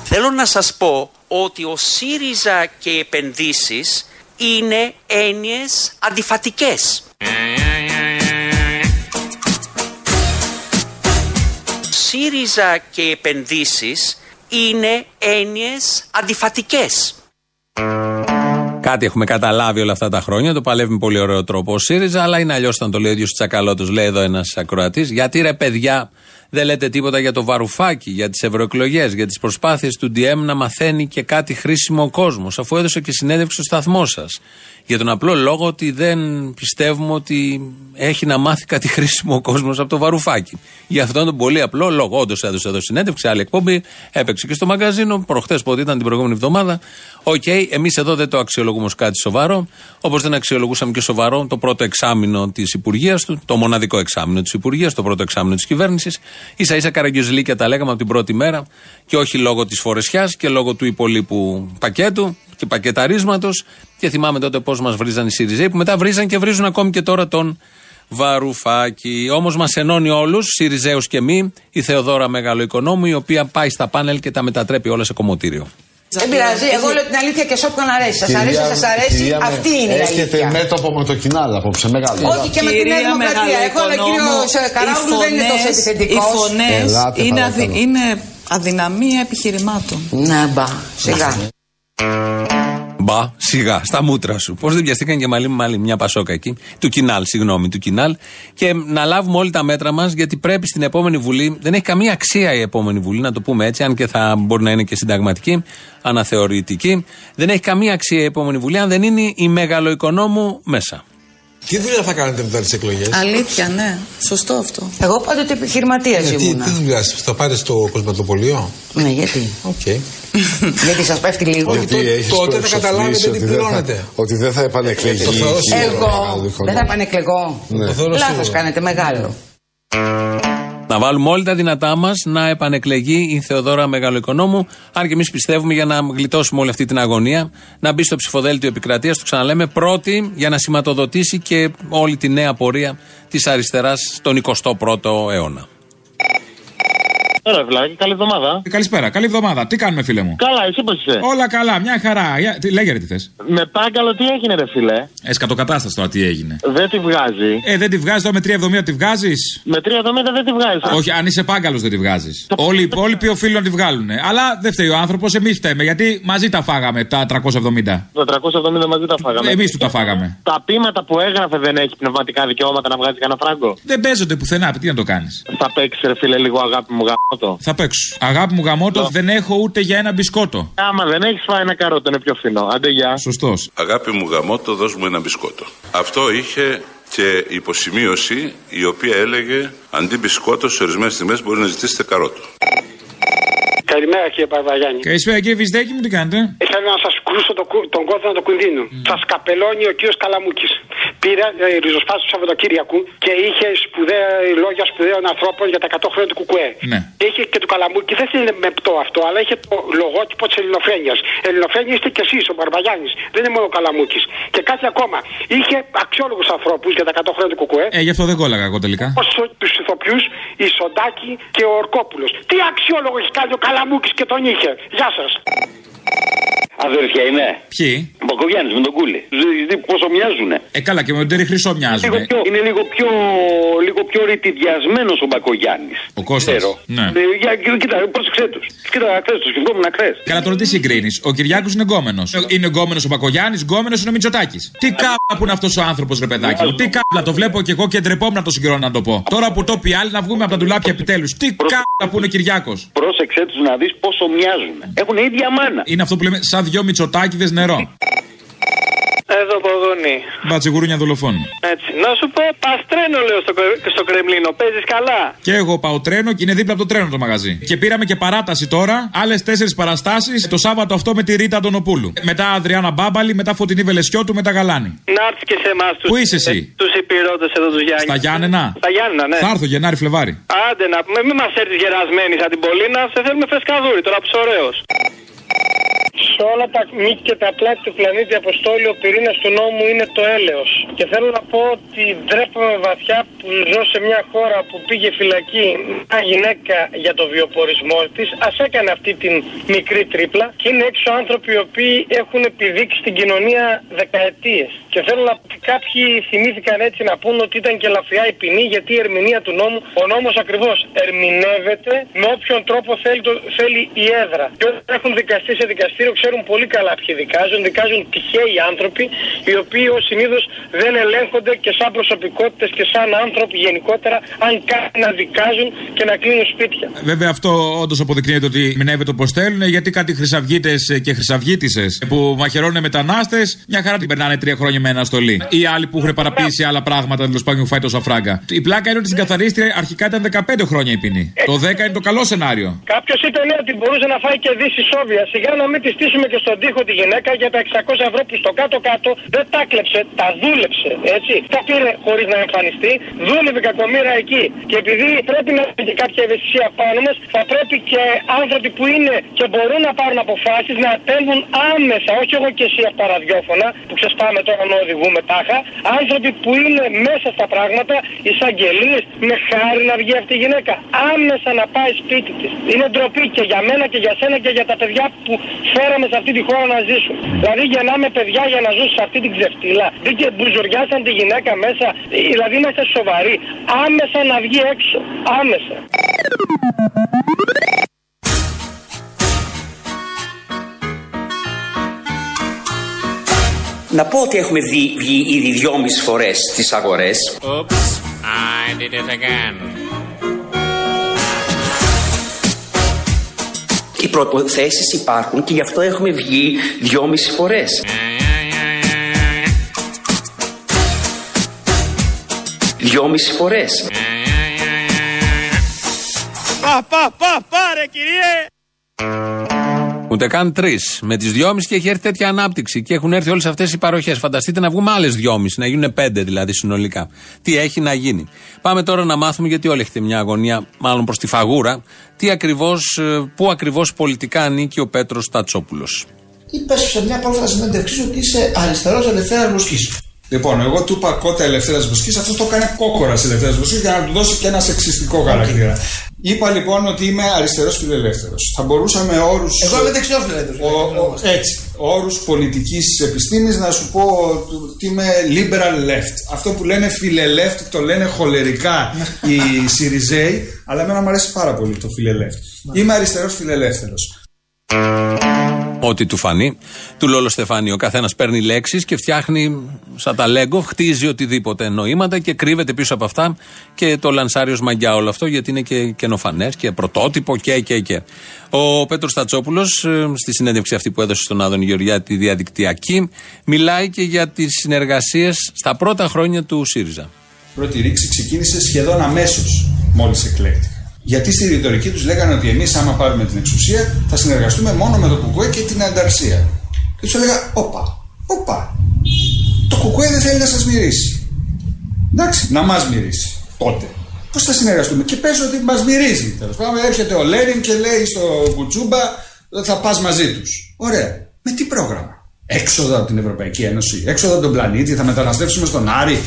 Speaker 1: Θέλω να σας πω ότι ο ΣΥΡΙΖΑ και οι επενδύσεις είναι έννοιες αντιφατικές. ΣΥΡΙΖΑ και οι επενδύσεις είναι έννοιες αντιφατικές.
Speaker 4: Κάτι έχουμε καταλάβει όλα αυτά τα χρόνια. Το παλεύει με πολύ ωραίο τρόπο ο ΣΥΡΙΖΑ, αλλά είναι αλλιώς όταν το λέει ο ίδιος Τσακαλώτος. Λέει εδώ ένας ακροατής. Γιατί ρε παιδιά, δεν λέτε τίποτα για το βαρουφάκι, για τις ευρωεκλογές, για τις προσπάθειες του DM να μαθαίνει και κάτι χρήσιμο ο κόσμος, αφού έδωσε και συνέντευξη στο σταθμό σας. Για τον απλό λόγο ότι δεν πιστεύουμε ότι έχει να μάθει κάτι χρήσιμο ο κόσμος από το Βαρουφάκη. Για αυτόν τον πολύ απλό λόγο. Όντως έδωσε εδώ συνέντευξη, άλλη εκπομπή, έπαιξε και στο μαγκαζίνο, προχθές πότε ήταν την προηγούμενη εβδομάδα. OK, okay, εμείς εδώ δεν το αξιολογούμε ως κάτι σοβαρό, όπως δεν αξιολογούσαμε και σοβαρό το πρώτο εξάμηνο της υπουργίας του, το μοναδικό εξάμηνο της υπουργίας, το πρώτο εξάμηνο της κυβέρνησης. Ίσα ίσα καραγκιουζλίκια τα λέγαμε από την πρώτη μέρα και όχι λόγω της φορεσιάς και λόγω του υπολείπου πακέτου και πακεταρίσματος. Και θυμάμαι τότε πώς μας βρίζαν οι ΣΥΡΙΖΕΙ, που μετά βρίζαν και βρίζουν ακόμη και τώρα τον Βαρουφάκη. Όμως μας ενώνει όλους, ΣΥΡΙΖΕΟΥ και μη, η Θεοδόρα Μεγαλοοικονόμου, η οποία πάει στα πάνελ και τα μετατρέπει όλα σε κομμωτήριο.
Speaker 11: Δεν πειράζει, εγώ λέω την αλήθεια και σε όποιον αρέσει. Σας αρέσει, σας αρέσει, αυτή είναι η
Speaker 13: Έχετε
Speaker 11: αλήθεια.
Speaker 13: μέτωπο με το κοινάλ απόψε, μεγάλο.
Speaker 11: Όχι και με τη Νέα Δημοκρατία. Εγώ, ο κύριο Καράουλου δεν είναι τόσο επιθετικός.
Speaker 15: Οι φωνές
Speaker 13: Ελάτε,
Speaker 15: είναι,
Speaker 13: παρακαλώ.
Speaker 15: αδυ- είναι αδυναμία επιχειρημάτων.
Speaker 11: Ναι, μπα, σιγά.
Speaker 4: Μπα, σιγά, στα μούτρα σου. Πώς δεν πιαστήκαν και μαλλί με μαλλί, μια πασόκα εκεί. Του κοινάλ, συγγνώμη, του κοινάλ. Και να λάβουμε όλοι τα μέτρα μας, γιατί πρέπει στην επόμενη Βουλή. Δεν έχει καμία αξία η επόμενη Βουλή, να το πούμε έτσι, αν και θα μπορεί να είναι και συνταγματική, αναθεωρητική. Δεν έχει καμία αξία η επόμενη Βουλή, αν δεν είναι η μεγαλοοικονόμου μέσα.
Speaker 12: Τι δουλειά θα κάνετε μετά τις εκλογές;
Speaker 15: Αλήθεια, ναι. Σωστό αυτό.
Speaker 11: Εγώ πάντοτε επιχειρηματίας
Speaker 12: τι,
Speaker 11: ήμουνα.
Speaker 12: τι δουλειά, θα πάτε στο κοσματοπολείο.
Speaker 11: Ναι, γιατί.
Speaker 12: Οκ. <laughs>
Speaker 11: γιατί σας πέφτει λίγο.
Speaker 12: Γιατί έχεις τότε θα
Speaker 13: προσωφήσει
Speaker 12: καταλάβετε τι
Speaker 13: ότι δεν θα-
Speaker 12: πληρώνετε.
Speaker 13: Ότι δεν θα επανεκλεγεί.
Speaker 12: Το θεωρώ σίγουρο.
Speaker 11: Εγώ δεν θα επανεκλεγώ.
Speaker 13: Ναι.
Speaker 12: Το θεωρώ
Speaker 11: Λάθος
Speaker 12: σίγουρο.
Speaker 11: κάνετε, μεγάλο.
Speaker 4: Να βάλουμε όλοι τα δυνατά μας να επανεκλεγεί η Θεοδόρα Μεγαλοοικονόμου. Αν και εμείς πιστεύουμε για να γλιτώσουμε όλη αυτή την αγωνία, να μπει στο ψηφοδέλτιο επικρατείας, το ξαναλέμε, πρώτη για να σηματοδοτήσει και όλη τη νέα πορεία της αριστεράς στον 21ο αιώνα.
Speaker 16: Έλα, φιλάκι, καλή εβδομάδα.
Speaker 17: Καλησπέρα, καλή εβδομάδα. Τι κάνουμε, φίλε μου;
Speaker 16: Καλά, εσύ πώς είσαι;
Speaker 17: Όλα καλά, μια χαρά. Για- τι- Λέγε ρε τι θες.
Speaker 16: Με πάγκαλο τι έγινε, ρε φίλε;
Speaker 17: Εσκατοκατάσταση τώρα τι έγινε.
Speaker 16: Δεν τη βγάζει.
Speaker 17: Ε, δεν τη βγάζει τώρα με 3,70 τη βγάζεις;
Speaker 16: Με 3,70 δεν τη βγάζει.
Speaker 17: Όχι, αν είσαι πάγκαλος δεν τη βγάζεις. Όλοι οι υπόλοιποι οφείλουν να τη βγάλουν. Αλλά δεν φταίει ο άνθρωπος, εμείς φταίμε. Γιατί μαζί τα φάγαμε τα 370.
Speaker 16: Το 370 μαζί τα φάγαμε.
Speaker 17: Εμείς του τα φάγαμε.
Speaker 16: Τα πείματα που έγραφε δεν έχει πνευματικά δικαιώματα να βγάζει κανένα φράγκο;
Speaker 17: Δεν παίζονται πουθενά, τι να το κάνεις.
Speaker 16: Θα παίξεις, ρε φίλε, λίγο αγάπη μου γαμώτο.
Speaker 17: Θα παίξω. Αγάπη μου γαμότο, δεν έχω ούτε για ένα μπισκότο.
Speaker 16: Άμα δεν έχεις φάει ένα καρότο, είναι πιο φθηνό. Άντε, γεια.
Speaker 17: Σωστός.
Speaker 18: Αγάπη μου γαμώτο, δώσ' μου ένα μπισκότο. Αυτό είχε και υποσημείωση η οποία έλεγε αντί μπισκότο σε ορισμένες τιμέ μπορεί να ζητήσετε καρότο.
Speaker 19: Καλημέρα κύριε Παρβαγιάννη.
Speaker 17: Καλησπέρα κύριε Βυζδέκη μου, τι κάνετε;
Speaker 19: Ήθελα να σας κρούσω το, κου- τον κόδωνα του κινδύνου. Σας καπελώνει ο κύριος Καλαμούκης. Πήρα ε, ριζοσπάση του Σαββατοκύριακου και είχε σπουδαία, λόγια σπουδαίων ανθρώπων για τα 100 χρόνια του Κουκουέ.
Speaker 17: Ναι.
Speaker 19: Και είχε και του Καλαμούκη, δεν είναι μεπτό αυτό, αλλά είχε το λογότυπο της Ελληνοφρένειας. Ελληνοφρένεια είστε κι εσείς, ο Μπαρμπαγιάννη. Δεν είναι μόνο ο Καλαμούκης. Και κάτι ακόμα. Είχε αξιόλογους ανθρώπους για τα 100 χρόνια του Κουκουέ.
Speaker 17: Ε, γι' αυτό δεν κόλλαγα εγώ τελικά.
Speaker 19: Όσο τους ηθοποιούς, η Σοντάκη και ο Ορκόπουλος. Τι αξιόλογο έχει κάνει ο Καλαμούκης; Και τον είχε. Γεια σας.
Speaker 20: Αδέρφια είναι.
Speaker 17: Ποιοι;
Speaker 20: Μπακογιάννη με τον Κούλι. Δεις πόσο μοιάζουνε.
Speaker 17: Ε, καλά και με τον Τέρι Χρυσό μοιάζουν.
Speaker 20: Λίγο πιο, είναι λίγο πιο, λίγο πιο ρητιδιασμένο ο Μπακογιάννης.
Speaker 17: Ο Κώστας. Ναι.
Speaker 20: Ε, για, κοίτα, πρόσεξε τους. Κοίτα, χθε τους σκεφτόμουν χθε.
Speaker 17: Καλά, τώρα τι συγκρίνεις. Ο Κυριάκος είναι γκόμενος. Είναι γκόμενος ο Μπακογιάννης, γκόμενος είναι ο Μητσοτάκης. Τι κάμπλα που είναι αυτός ο άνθρωπος, ρε παιδάκι μου. Τι κάμπλα, το βλέπω και εγώ και ντρεπόμουν να το συγκρίνω να το πω. Τώρα που το πει άλλοι να βγούμε από τα ντουλάπια επιτέλους. Τι κάμπλα που είναι ο Κυριάκος.
Speaker 20: Πρόσεξε τους να δεις πόσο μοιάζουν. Έχουν ίδια μάνα.
Speaker 17: Είναι αυτό που λέμε σαν δυο Μητσοτάκηδε νερό.
Speaker 21: Εδώ Ποδονή.
Speaker 17: Μπατσιγουρούνια δολοφόνου.
Speaker 21: Έτσι. Να σου πω, πας τρένο λέω στο, Κρε- στο Κρεμλίνο. Παίζεις καλά;
Speaker 17: Και εγώ πάω τρένο και είναι δίπλα από το τρένο το μαγαζί. Και πήραμε και παράταση τώρα, άλλες τέσσερις παραστάσεις το Σάββατο αυτό με τη Ρίτα Αντωνοπούλου. Μετά Αδριάνα Μπάμπαλη, μετά Φωτεινή Βελεσιώτου, μετά Γαλάνη.
Speaker 21: Να έρθεις και σε εμάς του.
Speaker 17: Πού είσαι εσύ;
Speaker 21: Τους υπηρώτες εδώ τους Γιάννη.
Speaker 17: Στα Γιάννενα;
Speaker 21: Στα Γιάννενα, ναι.
Speaker 17: Θα έρθω Γενάρη Φλεβάρι.
Speaker 21: Άντε να πούμε, μην μας έρθεις γερασμένη σαν την Πολίνα. Σε θέλουμε φρεσκαδούρι τώρα που είσαι ωραίος.
Speaker 19: Σε όλα τα μήκη και τα πλάτη του πλανήτη Αποστόλη, ο πυρήνας του νόμου είναι το έλεος. Και θέλω να πω ότι ντρέπομαι βαθιά που ζω σε μια χώρα που πήγε φυλακή μια γυναίκα για το βιοπορισμό της. Α έκανε αυτή την μικρή τρίπλα. Και είναι έξω άνθρωποι οι οποίοι έχουν επιδείξει την κοινωνία δεκαετίες. Και θέλω να πω ότι κάποιοι θυμήθηκαν έτσι να πούν ότι ήταν και ελαφριά η ποινή γιατί η ερμηνεία του νόμου, ο νόμος ακριβώς ερμηνεύεται με όποιον τρόπο θέλει, το, θέλει η έδρα. Και όταν έχουν δικαστεί σε δικαστήριο ξέρουν πολύ καλά ποιοι δικάζουν. Δικάζουν τυχαίοι άνθρωποι οι οποίοι ως συνήθως δεν ελέγχονται και σαν προσωπικότητες και σαν άνθρωποι γενικότερα αν κάτι να δικάζουν και να κλείνουν σπίτια.
Speaker 17: Βέβαια αυτό όντως αποδεικνύεται ότι μηνεύεται όπω θέλουν γιατί κάτι χρυσαυγίτες και χρυσαυγίτησε που μαχαιρώνουν μετανάστες μια χαρά την περνάνε τρία χρόνια με αναστολή. Ή άλλοι που έχουν παραποίησει άλλα πράγματα τέλος πάντων που φάει τόσα φράγκα. Η πλάκα είναι ότι στην καθαρίστρια αρχικά ήταν 15 χρόνια η ποινή. Το 10 είναι το καλό σενάριο.
Speaker 19: Κάποιος είπε ναι, ότι μπορούσε να φάει και δύση σόβια. Σιγά να μην τη στήσουμε και στον τοίχο τη γυναίκα για τα 600 ευρώ που στο κάτω-κάτω δεν τα κλέψε, τα δούλεψε. Έτσι. Τα πήρε χωρίς να εμφανιστεί, δούλευε κακομήρα εκεί. Και επειδή πρέπει να έχει και κάποια ευαισθησία πάνω μας, θα πρέπει και άνθρωποι που είναι και μπορούν να πάρουν αποφάσεις να attendουν άμεσα, όχι εγώ και εσύ από τα ραδιόφωνα που ξεσπάμε τώρα να οδηγούμε τάχα. Άνθρωποι που είναι μέσα στα πράγματα, εισαγγελίες, με χάρη να βγει αυτή η γυναίκα. Άμεσα να πάει σπίτι της. Είναι ντροπή και για μένα και για σένα και για τα παιδιά που φέραμε σε αυτή τη χώρα να ζήσουν. Δηλαδή γεννάμε παιδιά για να ζουν σε αυτή την ξεφτύλα. Μπήκε μπουζουριάσαν τη γυναίκα μέσα. Δηλαδή είμαστε σοβαροί. Άμεσα να βγει έξω. Άμεσα.
Speaker 1: Να πω ότι έχουμε δει, βγει ήδη δυόμιση φορές στις αγορές.
Speaker 2: Oops, I did it again.
Speaker 1: Οι προϋποθέσεις υπάρχουν και γι' αυτό έχουμε βγει δυόμιση φορές. Δυόμιση φορές.
Speaker 5: Πα, πα, πα, πάρε κυριέ.
Speaker 4: Ούτε καν τρεις. Με τις δυόμιση και έχει έρθει τέτοια ανάπτυξη και έχουν έρθει όλες αυτές οι παροχές. Φανταστείτε να βγούμε άλλες δυόμιση, να γίνουν πέντε δηλαδή συνολικά. Τι έχει να γίνει. Πάμε τώρα να μάθουμε, γιατί όλοι έχετε μια αγωνία, μάλλον προς τη φαγούρα, τι ακριβώς, ε, πού ακριβώς πολιτικά ανήκει ο Πέτρος Τατσόπουλος.
Speaker 9: Είπες σε μια πρόσφατα συνέντευξή ότι είσαι αριστερός ελευθέρας Βοσκή.
Speaker 8: Λοιπόν, εγώ του είπα κότα ελευθέρας Βοσκής, αυτός το έκανε κόκορας ελευθέρας Βοσκής για να του δώσει και ένα σεξιστικό χαρακτήρα. Είπα λοιπόν ότι είμαι αριστερός φιλελεύθερος. Θα μπορούσαμε όρους.
Speaker 9: Εγώ είμαι δεξιός φιλελεύθερος.
Speaker 8: Έτσι. Όρους πολιτικής επιστήμης να σου πω ότι είμαι liberal left. Αυτό που λένε φιλελεύθ το λένε χολερικά οι <laughs> Σιριζέοι, αλλά εμένα μου αρέσει πάρα πολύ το φιλελεύθ. Είμαι αριστερός φιλελεύθερος.
Speaker 4: Ό,τι του φανεί. Του Λόλο Στεφάνι. Ο καθένας παίρνει λέξεις και φτιάχνει σαν τα λέγκο, χτίζει οτιδήποτε νοήματα και κρύβεται πίσω από αυτά και το λανσάριο μαγιά όλο αυτό γιατί είναι και καινοφανές και πρωτότυπο και και και. Ο Πέτρος Τατσόπουλο, στη συνέντευξη αυτή που έδωσε στον Άδων Γεωργιάτη διαδικτυακή, μιλάει και για τις συνεργασίες στα πρώτα χρόνια του ΣΥΡΙΖΑ.
Speaker 8: Η πρώτη ρήξη ξεκίνησε σχεδόν αμέσως μόλις εκλέχθηκα. Γιατί στη ρητορική τους λέγανε ότι εμείς, άμα πάρουμε την εξουσία, θα συνεργαστούμε μόνο με το Κουκουέ και την Ανταρσία. Και τους έλεγα, Όπα, όπα. Το Κουκουέ δεν θέλει να σας μυρίσει. Εντάξει, να μας μυρίσει. Τότε. Πώς θα συνεργαστούμε. Και πες ότι μας μυρίζει. Τέλος πάντων, έρχεται ο Λέριν και λέει στο Κουτσούμπα, θα πας μαζί τους. Ωραία. Με τι πρόγραμμα. Έξοδο από την Ευρωπαϊκή Ένωση, έξοδο από τον πλανήτη, θα μεταναστεύσουμε στον Άρη.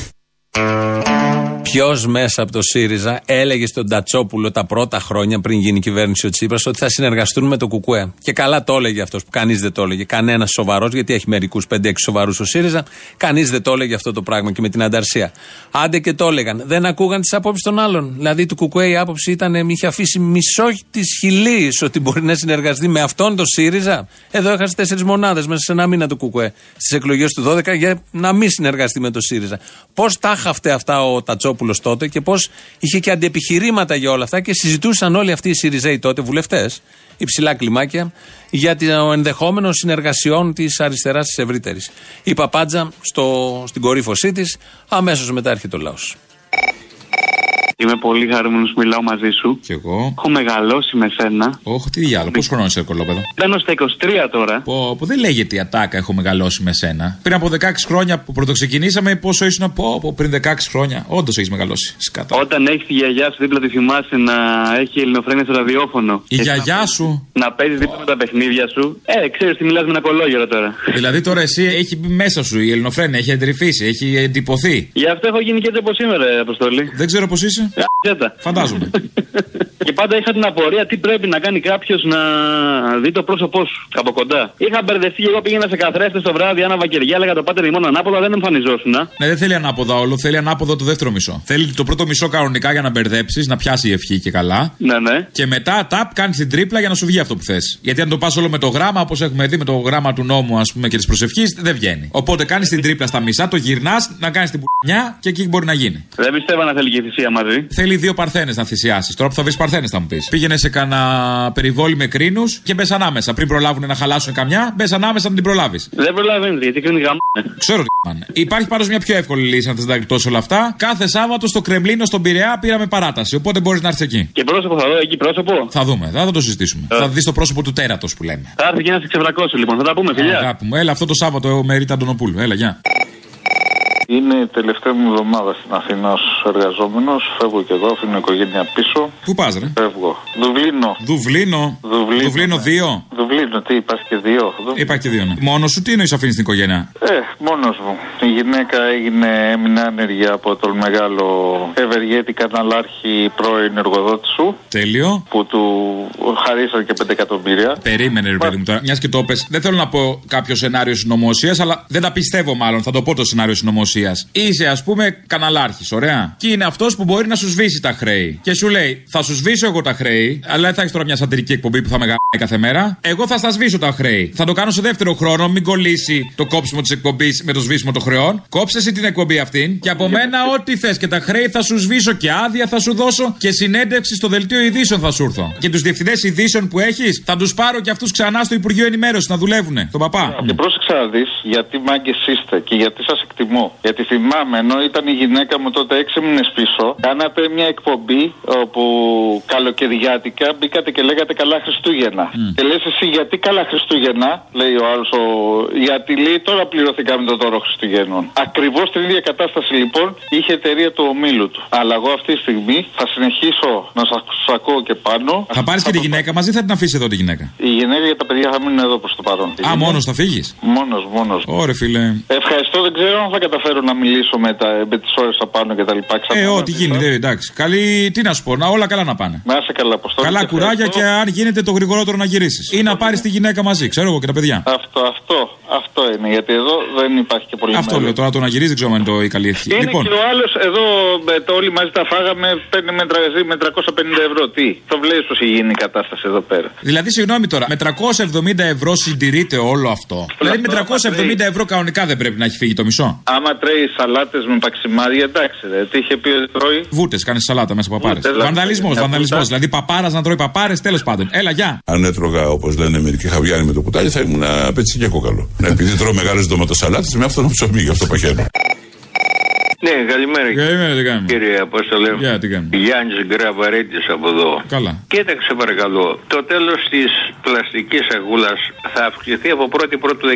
Speaker 4: Ποιος μέσα από το ΣΥΡΙΖΑ έλεγε στον Τατσόπουλο τα πρώτα χρόνια πριν γίνει η κυβέρνηση ο Τσίπρας ότι θα συνεργαστούν με το Κουκουέ; Και καλά το έλεγε αυτός που κανείς δεν το έλεγε. Κανένας σοβαρός, γιατί έχει μερικούς 5-6 σοβαρούς ο ΣΥΡΙΖΑ. Κανείς δεν το έλεγε αυτό το πράγμα και με την ανταρσία. Άντε και το έλεγαν. Δεν ακούγαν τις απόψεις των άλλων. Δηλαδή του Κουκουέ η άποψη ήταν, είχε αφήσει μισό της χιλής ότι μπορεί να συνεργαστεί με αυτόν το ΣΥΡΙΖΑ. Εδώ έχασε τέσσερις μονάδες μέσα σε ένα μήνα του Κουκουέ στις εκλογές του 12 για να μην συνεργαστεί με το ΣΥΡΙΖΑ. Πώς τα χαυτέ αυτά ο Τατσόπουλος τότε και πώς είχε και αντιεπιχειρήματα για όλα αυτά και συζητούσαν όλοι αυτοί οι Σιριζέοι τότε, βουλευτές, υψηλά κλιμάκια, για το ενδεχόμενος συνεργασιών της αριστεράς της ευρύτερης. Η Παπάντζα στο, στην κορύφωσή της, αμέσως μετά έρχεται ο λαός.
Speaker 16: Είμαι πολύ χαρούμενος που μιλάω μαζί σου.
Speaker 17: Κι εγώ.
Speaker 16: Έχω μεγαλώσει με σένα.
Speaker 17: Όχι, τι διάλογο, πώς χρόνο είσαι κολόπεδο;
Speaker 16: Μπαίνω στα 23 τώρα.
Speaker 17: Πω, πω, δεν λέγεται η ατάκα έχω μεγαλώσει με σένα. Πριν από 16 χρόνια που πρωτοξεκινήσαμε, πόσο ήσουν πω, πω, πριν 16 χρόνια. Όντως έχεις μεγαλώσει. Σκάτα.
Speaker 16: Όταν έχεις τη γιαγιά σου δίπλα τη θυμάσαι να έχει ελληνοφρένια στο ραδιόφωνο.
Speaker 17: Η γιαγιά σου;
Speaker 16: Να παίζεις δίπλα με τα παιχνίδια σου. Ε, ξέρεις τι μιλάς με ένα κολόγερο τώρα.
Speaker 17: Δηλαδή τώρα εσύ έχει μπει μέσα σου η ελληνοφρένια, έχει εντρυφήσει, έχει εντυπωθεί.
Speaker 16: Γι' αυτό έχω γίνει και έτσι όπω σήμερα, ρε, Αποστολή.
Speaker 17: Δεν ξέρω πώς είσαι.
Speaker 16: Γ***τα.
Speaker 17: Φαντάζομαι.
Speaker 16: Και πάντα είχα την απορία τι πρέπει να κάνει κάποιος να δει το πρόσωπό σου από κοντά. Είχα μπερδευτεί και εγώ πήγαινα σε καθρέφτες το βράδυ, άναβα κεριά, έλεγα το πάτερ ημών ανάποδα, δεν εμφανιζόσουν.
Speaker 17: Ναι, δεν θέλει ανάποδα όλο, θέλει ανάποδα το δεύτερο μισό. Θέλει το πρώτο μισό κανονικά για να μπερδέψεις, να πιάσει η ευχή και καλά.
Speaker 16: Ναι, ναι.
Speaker 17: Και μετά τάπ κάνεις την τρίπλα για να σου βγει αυτό που θες. Γιατί αν το πας όλο με το γράμμα, όπως έχουμε δει με το γράμμα του νόμου, ας πούμε και της προσευχής, δεν βγαίνει. Οπότε κάνεις την τρίπλα στα μισά, το γυρνάς, να κάνεις την πουρνιά και εκεί μπορεί να γίνει.
Speaker 16: Δεν πιστεύω να θέλει και θυσία μαζί.
Speaker 17: Θέλει δύο παρθένες να θυσιάσεις. Τώρα που θα βρεις παρθένε θα μου πεις. Πήγαινε σε κανένα περιβόλι με κρίνους και μπες ανάμεσα. Πριν προλάβουν να χαλάσουν καμιά, μπες ανάμεσα να την προλάβεις.
Speaker 16: Δεν προλαβαίνει γιατί κρίνει γαμ.
Speaker 17: Ξέρω τι πάνε. Υπάρχει πάντως μια πιο εύκολη λύση αν θες να γλιτώσεις όλα αυτά. Κάθε Σάββατο στο Κρεμλίνο στον Πειραιά πήραμε παράταση. Οπότε μπορείς να έρθεις εκεί.
Speaker 16: Και πρόσωπο θα δω εκεί πρόσωπο.
Speaker 17: Θα δούμε, θα, θα το συζητήσουμε.
Speaker 16: Ε.
Speaker 17: Θα δεις το πρόσωπο του τέρατος που λέμε.
Speaker 16: Θα έρθει και να σε ξεβρακώσει λοιπόν. Θα τα πούμε, φιλιά.
Speaker 17: Αγάπη μου, έλα αυτό το Σάββατο με Ρίτα Αντωνοπούλου. Έλα, γεια.
Speaker 22: Είναι η τελευταία μου εβδομάδα στην Αθήνα ως εργαζόμενος. Φεύγω και εδώ, αφήνω την οικογένεια πίσω.
Speaker 17: Πού πας, ρε;
Speaker 22: Φεύγω. Δουβλίνο.
Speaker 17: Δουβλίνο.
Speaker 22: Δουβλίνο,
Speaker 17: Δουβλίνο
Speaker 22: ναι.
Speaker 17: 2.
Speaker 22: Δουβλίνο, τι υπάρχει και δύο. Δου-
Speaker 17: Υπάρχει και δύο, ναι. Μόνος σου τι εννοείς αφήνεις την οικογένεια;
Speaker 22: Ε, μόνος μου. Η γυναίκα έγινε, έμεινε άνεργη από τον μεγάλο ευεργέτη καναλάρχη πρώην εργοδότη σου.
Speaker 17: Τέλειο.
Speaker 22: Που του χαρίσαν και 5 εκατομμύρια.
Speaker 17: Περίμενε, ρε παιδί μου τώρα. Μιας και το πες, Δεν θέλω να πω κάποιο σενάριο συνωμοσίας, αλλά δεν τα πιστεύω μάλλον. Θα το πω το σενάριο συνωμοσίας. Είσαι, ας πούμε, καναλάρχης, ωραία. Και είναι αυτός που μπορεί να σου σβήσει τα χρέη. Και σου λέει, θα σου σβήσω εγώ τα χρέη, αλλά δεν θα έχεις τώρα μια σατυρική εκπομπή που θα με κάθε μέρα. Εγώ θα στα σβήσω τα χρέη. Θα το κάνω σε δεύτερο χρόνο, μην κολλήσει το κόψιμο της εκπομπής με το σβήσιμο των χρεών. Κόψε εσύ την εκπομπή αυτήν και από μένα ό,τι θες και τα χρέη θα σου σβήσω και άδεια θα σου δώσω και συνέντευξη στο δελτίο ειδήσεων θα σου έρθω. Και τους διευθυντές ειδήσεων που έχεις θα τους πάρω και αυτούς ξανά στο Υπουργείο Ενημέρωσης να δουλεύουν. Τον παπά.
Speaker 22: Και πρόσεξα να δεις γιατί μάγκες είστε και γιατί σας εκτιμώ. Γιατί θυμάμαι, ενώ ήταν η γυναίκα μου τότε έξι μήνες πίσω, κάνατε μια εκπομπή όπου καλοκαιριάτικα μπήκατε και λέγατε καλά Χριστούγεννα. Και λες εσύ γιατί καλά Χριστούγεννα, λέει ο άλλος, ο... γιατί λέει τώρα πληρωθήκαμε το δώρο Χριστουγέννων. Ακριβώς την ίδια κατάσταση λοιπόν είχε η εταιρεία του ομίλου του. Αλλά εγώ αυτή τη στιγμή θα συνεχίσω να σας ακούω και πάνω.
Speaker 17: Θα πάρεις και τη γυναίκα μαζί ή θα την αφήσεις εδώ τη γυναίκα;
Speaker 22: Η γυναίκα και τα παιδιά θα μείνουν εδώ προς το παρόν.
Speaker 17: Α, μόνος θα φύγεις;
Speaker 22: Μόνος, μόνος.
Speaker 17: Ωραία, φίλε.
Speaker 22: Ευχαριστώ, δεν ξέρω αν θα καταφέρω να μιλήσω με, τα, με τις ώρες απάνω και τα λοιπά.
Speaker 17: Ε, ό,τι γίνει, δε, εντάξει. Καλή, τι να σου πω, να όλα καλά να πάνε.
Speaker 22: Να είσαι καλά, Αποστόλη.
Speaker 17: Καλά
Speaker 22: και
Speaker 17: κουράγια
Speaker 22: ευχαριστώ.
Speaker 17: και αν γίνεται το γρηγορότερο να γυρίσεις. Ή να πάρεις τη γυναίκα μαζί, ξέρω εγώ και τα παιδιά.
Speaker 22: Αυτό, αυτό, αυτό είναι. Γιατί εδώ δεν υπάρχει και πολύ
Speaker 17: Αυτό
Speaker 22: μέλλον.
Speaker 17: λέω τώρα το να γυρίζει, δεν ξέρω αν είναι το η καλή ευχή.
Speaker 22: Είναι
Speaker 17: Λοιπόν,
Speaker 22: και ο άλλος εδώ, με το όλοι μαζί τα φάγαμε, παίρνει με, τρα- με 350 ευρώ. Τι, το βλέπει πώ έχει γίνει η κατάσταση εδώ πέρα.
Speaker 17: δηλαδή συγγνώμη τώρα, με 370 ευρώ συντηρείται όλο αυτό. Δηλαδή με 370 ευρώ κανονικά δεν πρέπει να έχει φύγει το μισό.
Speaker 22: Άμα τρέει σαλάτες με παξιμάδια, εντάξει, ρε. Τι είχε πει ότι τρώει.
Speaker 17: Βούτες, κάνεις σαλάτα μέσα από παπάρες.
Speaker 22: Βούτες, δηλαδή,
Speaker 17: Βανδαλισμός,
Speaker 22: μια
Speaker 17: βανδαλισμός.
Speaker 22: βούτα.
Speaker 17: Δηλαδή παπάρας να τρώει παπάρες, τέλος πάντων. Έλα, γεια.
Speaker 23: Αν έτρωγα, όπως λένε μερικοί, χαβιάρι με το κουτάλι, θα ήμουν πετσι και κόκαλο. <laughs> Επειδή τρώω μεγάλε ντοματοσαλάτε, με αυτόν το ψωμί, γι' αυτό παχαίνω.
Speaker 24: Ναι, καλημέρα.
Speaker 17: Καλημέρα, τι κάνουμε;
Speaker 24: Κύριε Απόστολε.
Speaker 17: Γεια, τι κάνουμε;
Speaker 24: Γιάννης Γκραβαρέτη από εδώ.
Speaker 17: Καλά.
Speaker 24: Κοίταξε παρακαλώ. Το τέλος της πλαστικής σαγούλα θα αυξηθεί από 1η Πρώτου 19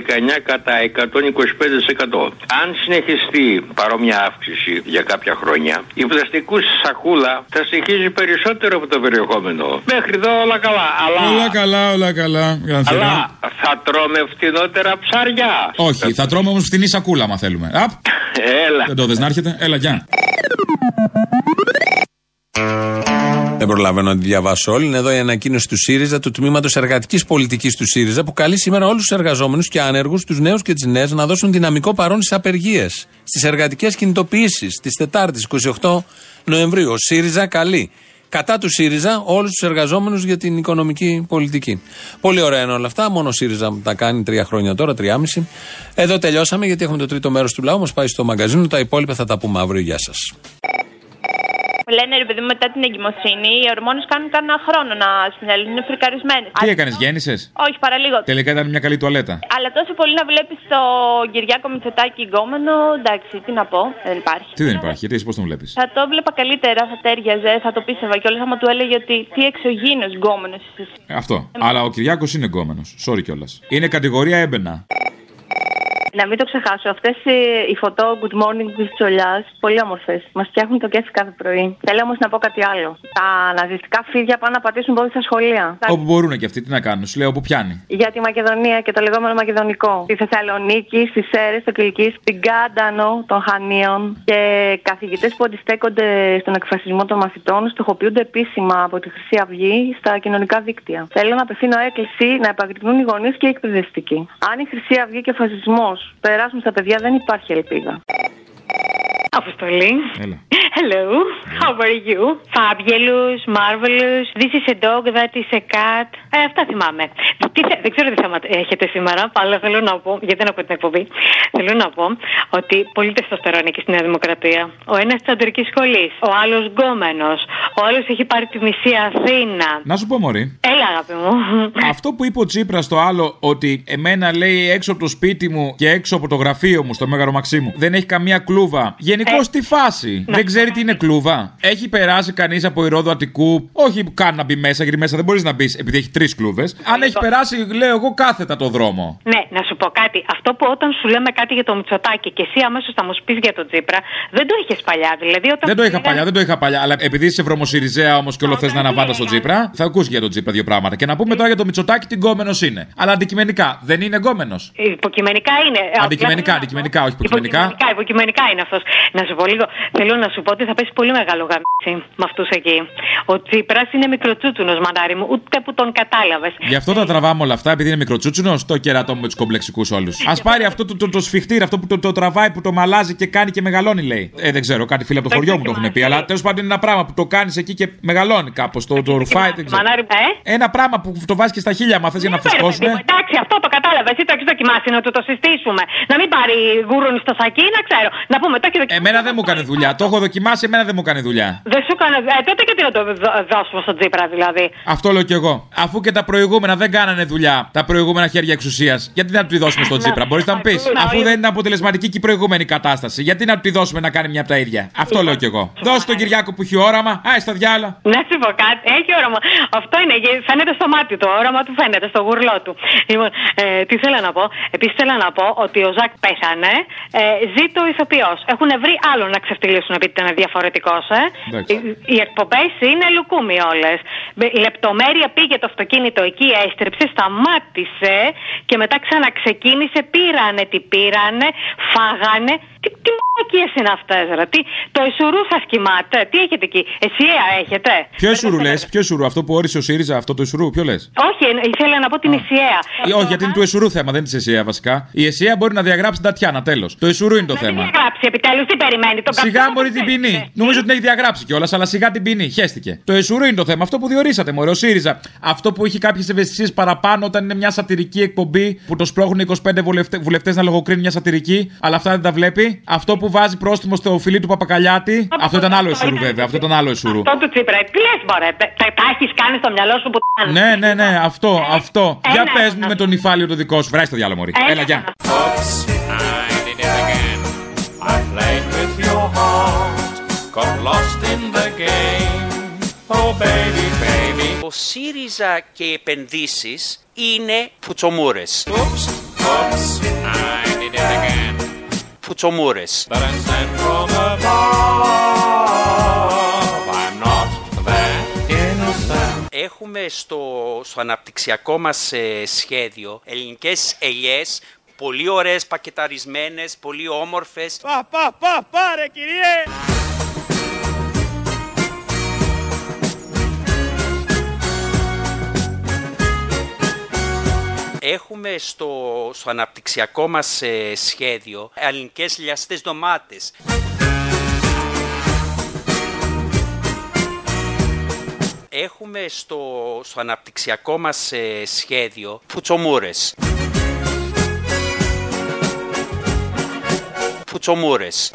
Speaker 24: κατά 125%. Αν συνεχιστεί παρόμοια αύξηση για κάποια χρόνια, η πλαστικού σακούλα θα στοιχίζει περισσότερο από το περιεχόμενο. Μέχρι εδώ όλα καλά. Αλλά,
Speaker 17: Όλα καλά, όλα καλά. Γανθερά.
Speaker 24: αλλά θα τρώμε φτηνότερα ψάρια.
Speaker 17: Όχι, θα τρώμε όμως φτηνή σακούλα, άμα θέλουμε. Απ.
Speaker 24: Έλα.
Speaker 17: Δεν το δες να έρχεται. Έλα, γεια.
Speaker 4: Δεν προλαβαίνω να τη διαβάσω όλη. Είναι εδώ η ανακοίνωση του ΣΥΡΙΖΑ, του τμήματος εργατικής πολιτικής του ΣΥΡΙΖΑ, που καλεί σήμερα όλους τους εργαζόμενους και άνεργους, τους νέους και τις νέες, να δώσουν δυναμικό παρόν στις απεργίες, στις εργατικές κινητοποιήσεις τη Τετάρτης 28 Νοεμβρίου. Ο ΣΥΡΙΖΑ καλεί κατά του ΣΥΡΙΖΑ όλους τους εργαζόμενους για την οικονομική πολιτική. Πολύ ωραία είναι όλα αυτά. Μόνο ο ΣΥΡΙΖΑ τα κάνει τρία χρόνια τώρα, τριάμιση. Εδώ τελειώσαμε γιατί έχουμε το τρίτο μέρος του λαού. Μας πάει στο μαγκαζίνο. Τα υπόλοιπα θα τα πούμε αύριο. Γεια σας.
Speaker 25: Λένε ρε παιδί μου μετά την εγκυμοσύνη οι ορμόνες κάνουν κανένα χρόνο να συνέλθουν, είναι φρικαρισμένε.
Speaker 17: Τι έκανες, γέννησες;
Speaker 25: Όχι, παραλίγο.
Speaker 17: Τελικά ήταν μια καλή τουαλέτα.
Speaker 25: Αλλά τόσο πολύ να βλέπεις το Κυριάκο Μητσοτάκη γκόμενο, εντάξει, τι να πω, δεν υπάρχει.
Speaker 17: Τι δεν υπάρχει, γιατί εσύ πώς τον βλέπεις;
Speaker 25: Θα το βλέπα καλύτερα, θα τέριαζε, θα το πίστευα κιόλας άμα του έλεγε ότι τι εξωγήινος γκόμενος είσαι. εσύ.
Speaker 17: Αυτό. Αλλά ο Κυριάκος είναι εγκόμενο. Sorry κιόλας. Είναι κατηγορία έμπαινα.
Speaker 26: Να μην το ξεχάσω, αυτές οι φωτό Good Morning της Τσολιάς, πολύ όμορφες. Μας φτιάχνουν το κέφι κάθε πρωί. Θέλω όμως να πω κάτι άλλο. Τα ναζιστικά φίδια πάνε να πατήσουν πόδι στα σχολεία.
Speaker 17: Όπου μπορούν και αυτοί, τι να κάνουν. Σου λέω όπου πιάνει.
Speaker 26: Για τη Μακεδονία και το λεγόμενο Μακεδονικό. Στη Θεσσαλονίκη, στι Σέρες, στο Κυλκής, στην Κάντανο των Χανίων και καθηγητές που αντιστέκονται στον εκφασισμό των μαθητών στοχοποιούνται επίσημα από τη Χρυσή Αυγή στα κοινωνικά δίκτυα. Θέλω να απευθύνω έκκληση να επαγρυπνούν οι γονείς και οι εκπαιδευτικοί. Αν η Χρυσή Αυγή και ο φασισμός περάσουν στα παιδιά, δεν υπάρχει ελπίδα.
Speaker 27: Αποστολή.
Speaker 17: Έλα.
Speaker 27: Hello. How are you? Fabulous, marvelous. This is a dog, that is a cat. Ε, αυτά θυμάμαι. Τι, θε- δεν ξέρω τι θέμα έχετε σήμερα, αλλά θέλω να πω, γιατί δεν ακούω την εκπομπή. Θέλω να πω ότι πολύ τεστοστερόνι εκεί στη Νέα Δημοκρατία. Ο ένας της αντρικής σχολής, ο άλλος γκόμενος, ο άλλος έχει πάρει τη μισή Αθήνα.
Speaker 17: Να σου πω, Μωρή.
Speaker 27: Έλα, αγάπη μου.
Speaker 17: Αυτό που είπε ο Τσίπρας στο άλλο, ότι εμένα λέει έξω από το σπίτι μου και έξω από το γραφείο μου, στο Μέγαρο Μαξίμου, δεν έχει καμία κλούβα. Γενικώς τι φάση; Δεν ξέρει τι είναι κλούβα; Έχει περάσει κανείς από ηρόδο Αττικού, όχι καν να μπει μέσα, γιατί μέσα δεν μπορείς να μπεις επειδή έχει τρεις κλούβες. Αν έχει περάσει, λέω εγώ, κάθετα το δρόμο.
Speaker 27: Ναι, να σου πω κάτι. Αυτό που όταν σου λέμε κάτι για το Μητσοτάκι και εσύ αμέσως θα μου πεις για τον Τσίπρα, δεν το είχες παλιά. Δηλαδή, όταν
Speaker 17: Δεν το
Speaker 27: σου
Speaker 17: είχα
Speaker 27: λέγανε-
Speaker 17: παλιά, δεν το είχα παλιά. Αλλά επειδή είσαι βρωμοσυριζέα όμως και όλο θες να αναβάντα στον Τσίπρα, θα ακούσει για τον Τσίπρα δύο πράγματα. Και να πούμε τώρα για τον Μητσοτάκη τι γκόμενος είναι. Αλλά αντικειμενικά δεν είναι γκόμενος.
Speaker 27: Υποκειμενικά είναι.
Speaker 17: Αντικειμενικά, αντικειμενικά, όχι υποκειμενικά.
Speaker 27: Υποκειμενικά, υποκειμενικά είναι αυτός. Να σου πω λίγο. Θέλω να σου πω ότι θα πέσει πολύ μεγάλο γαμίτσι με αυτούς εκεί. Ο Τσίπρα είναι μικροτσούτσουνος, μανάρι μου. Ούτε που τον κατάλαβες.
Speaker 17: Γι' αυτό τα τραβάμε όλα αυτά, επειδή είναι μικροτσούτσουνος, το κερατό με τους κομπλεξικούς όλους. Α πάρει αυτό το, το, το σφιχτήρι, αυτό που το, το τραβάει, που το μαλάζει και κάνει και μεγαλώνει, λέει. Ε, δεν ξέρω, κάτι φίλο από το χωριό μου το έχουν πει, αλλά τέλος πάντων είναι ένα πράγμα που το κάνεις εκεί και μεγαλώνει κάπως. Το, το ρουφάει, δεν ξέρω.
Speaker 27: Μανάρι, ε;
Speaker 17: Ένα πράγμα που το βάζεις και στα χίλια μα θες για να
Speaker 27: Ναι, ρε,
Speaker 17: φουσκώσουν.
Speaker 27: παιδί μου, Εντάξει, αυτό το κατάλαβες. Εσύ το έχεις δοκιμάσει να του το συστήσουμε. Να μην πάρει γούρουνι στο σακί, να ξέρω. Να πούμε, το έχει δοκιμάσει.
Speaker 17: Εμένα δεν μου έκανε δουλειά. Το έχω δοκιμάσει, εμένα δεν μου έκανε δουλειά.
Speaker 27: Δεν σου έκανε. Ε, τότε γιατί να το δω- δώσουμε στον Τζίπρα, δηλαδή;
Speaker 17: Αυτό λέω κι εγώ. Αφού και τα προηγούμενα δεν κάνανε δουλειά, τα προηγούμενα χέρια εξουσίας, γιατί να του τη δώσουμε στον Τσίπρα, μπορείς να μου πεις. Αφού δεν είναι αποτελεσματική και η προηγούμενη κατάσταση, γιατί να του τη δώσουμε να κάνει μια από τα ίδια. Αυτό λέω κι εγώ. Δώσε τον Κυριάκο που έχει όραμα, άι στα διάλα.
Speaker 27: Να σου πω κάτι, έχει όραμα. Αυτό είναι, γε- φαίνεται στο μάτι του, όραμα του φαίνεται, στο γουρλό του. Λοιπόν, ε, τι θέλω να πω. Επίσης θέλω να πω ότι ο Ζακ πέθανε, ε, ζει το ηθοποιός. Έχουν βρει άλλο να ξεφτυλίσουν επειδή ήταν διαφορετικός, ε.
Speaker 17: Εντάξει.
Speaker 27: Οι, οι εκπομπές είναι λουκούμι όλες. Λεπτομέρεια πήγε το αυτοκίνητο εκεί, έστρεψε, σταμάτησε και μετά ξαναξεκίνησε, πήρανε τι πήρανε, φάγανε. Τι, τι μαλακίες είναι αυτές, ρε; Τι, το εσουρού σας κοιμάται; Τι έχετε εκεί, Εσιαία έχετε;
Speaker 17: Ποιο Ισουρού λες, ποιο Ισουρού, αυτό που όρισε ο ΣΥΡΙΖΑ, αυτό το Ισουρού, ποιο λες;
Speaker 27: Όχι, εν- ήθελα να πω την Εσιαία.
Speaker 17: Ή Όχι, γιατί είναι του Εσουρού θέμα, δεν είναι της ΕΣΥΑ βασικά. Η ΕΣΥΑ μπορεί να διαγράψει την Τατιάνα, τέλος. Το Εσουρού είναι το θέμα.
Speaker 27: Γράψει επιτέλους, τι περιμένει. Το
Speaker 17: Σιγά μπορεί την ποινή. Νομίζω ότι την έχει διαγράψει κιόλας, αλλά σιγά την ποινή. Χαίστηκε. Το Εσουρού είναι το θέμα. Αυτό που διορίσατε, Μωρέ, ο ΣΥΡΙΖΑ. Αυτό που έχει κάποιες ευαισθησίες παραπάνω όταν είναι μια σατυρική εκπομπή που το σπρώχνουν 25 βουλευτές να λογοκρίνουν μια σατυρική, αλλά αυτά δεν τα βλέπει. Αυτό που βάζει πρόστιμο στο φιλί του Παπακαλιάτη. Αυτό ήταν άλλο Εσουρού, βέβαια. Αυτό ήταν άλλο Εσουρού.
Speaker 27: Αυτό του Τσίπρα, τι λε, μωρέ. Τα, τα, τα έχεις κάνει στο μυαλό σου που τα
Speaker 17: Ναι, ναι, ναι, αυτό, αυτό. Για
Speaker 27: ένα,
Speaker 17: πες μου με τον υφάλιο το δικό σου. Βράει το διάλογο, Μωρή.
Speaker 27: Ένα.
Speaker 17: Έλα, γεια.
Speaker 2: Oops, I did it again. I played with your heart, got lost in the game. Oh baby, baby.
Speaker 1: Ο ΣΥΡΙΖΑ και οι επενδύσεις είναι φουτσομούρες.
Speaker 2: Oops, oops, innocent.
Speaker 1: Έχουμε στο, στο αναπτυξιακό μας ε, σχέδιο ελληνικές ελιές πολύ ωραίες πακεταρισμένες, πολύ όμορφες.
Speaker 5: Πα, πα, πα, πάρε κυριέ.
Speaker 1: Έχουμε στο, στο αναπτυξιακό μας ε, σχέδιο ελληνικές λιαστές ντομάτες. Έχουμε στο, στο αναπτυξιακό μας ε, σχέδιο φουτσομούρες. Φουτσομούρες.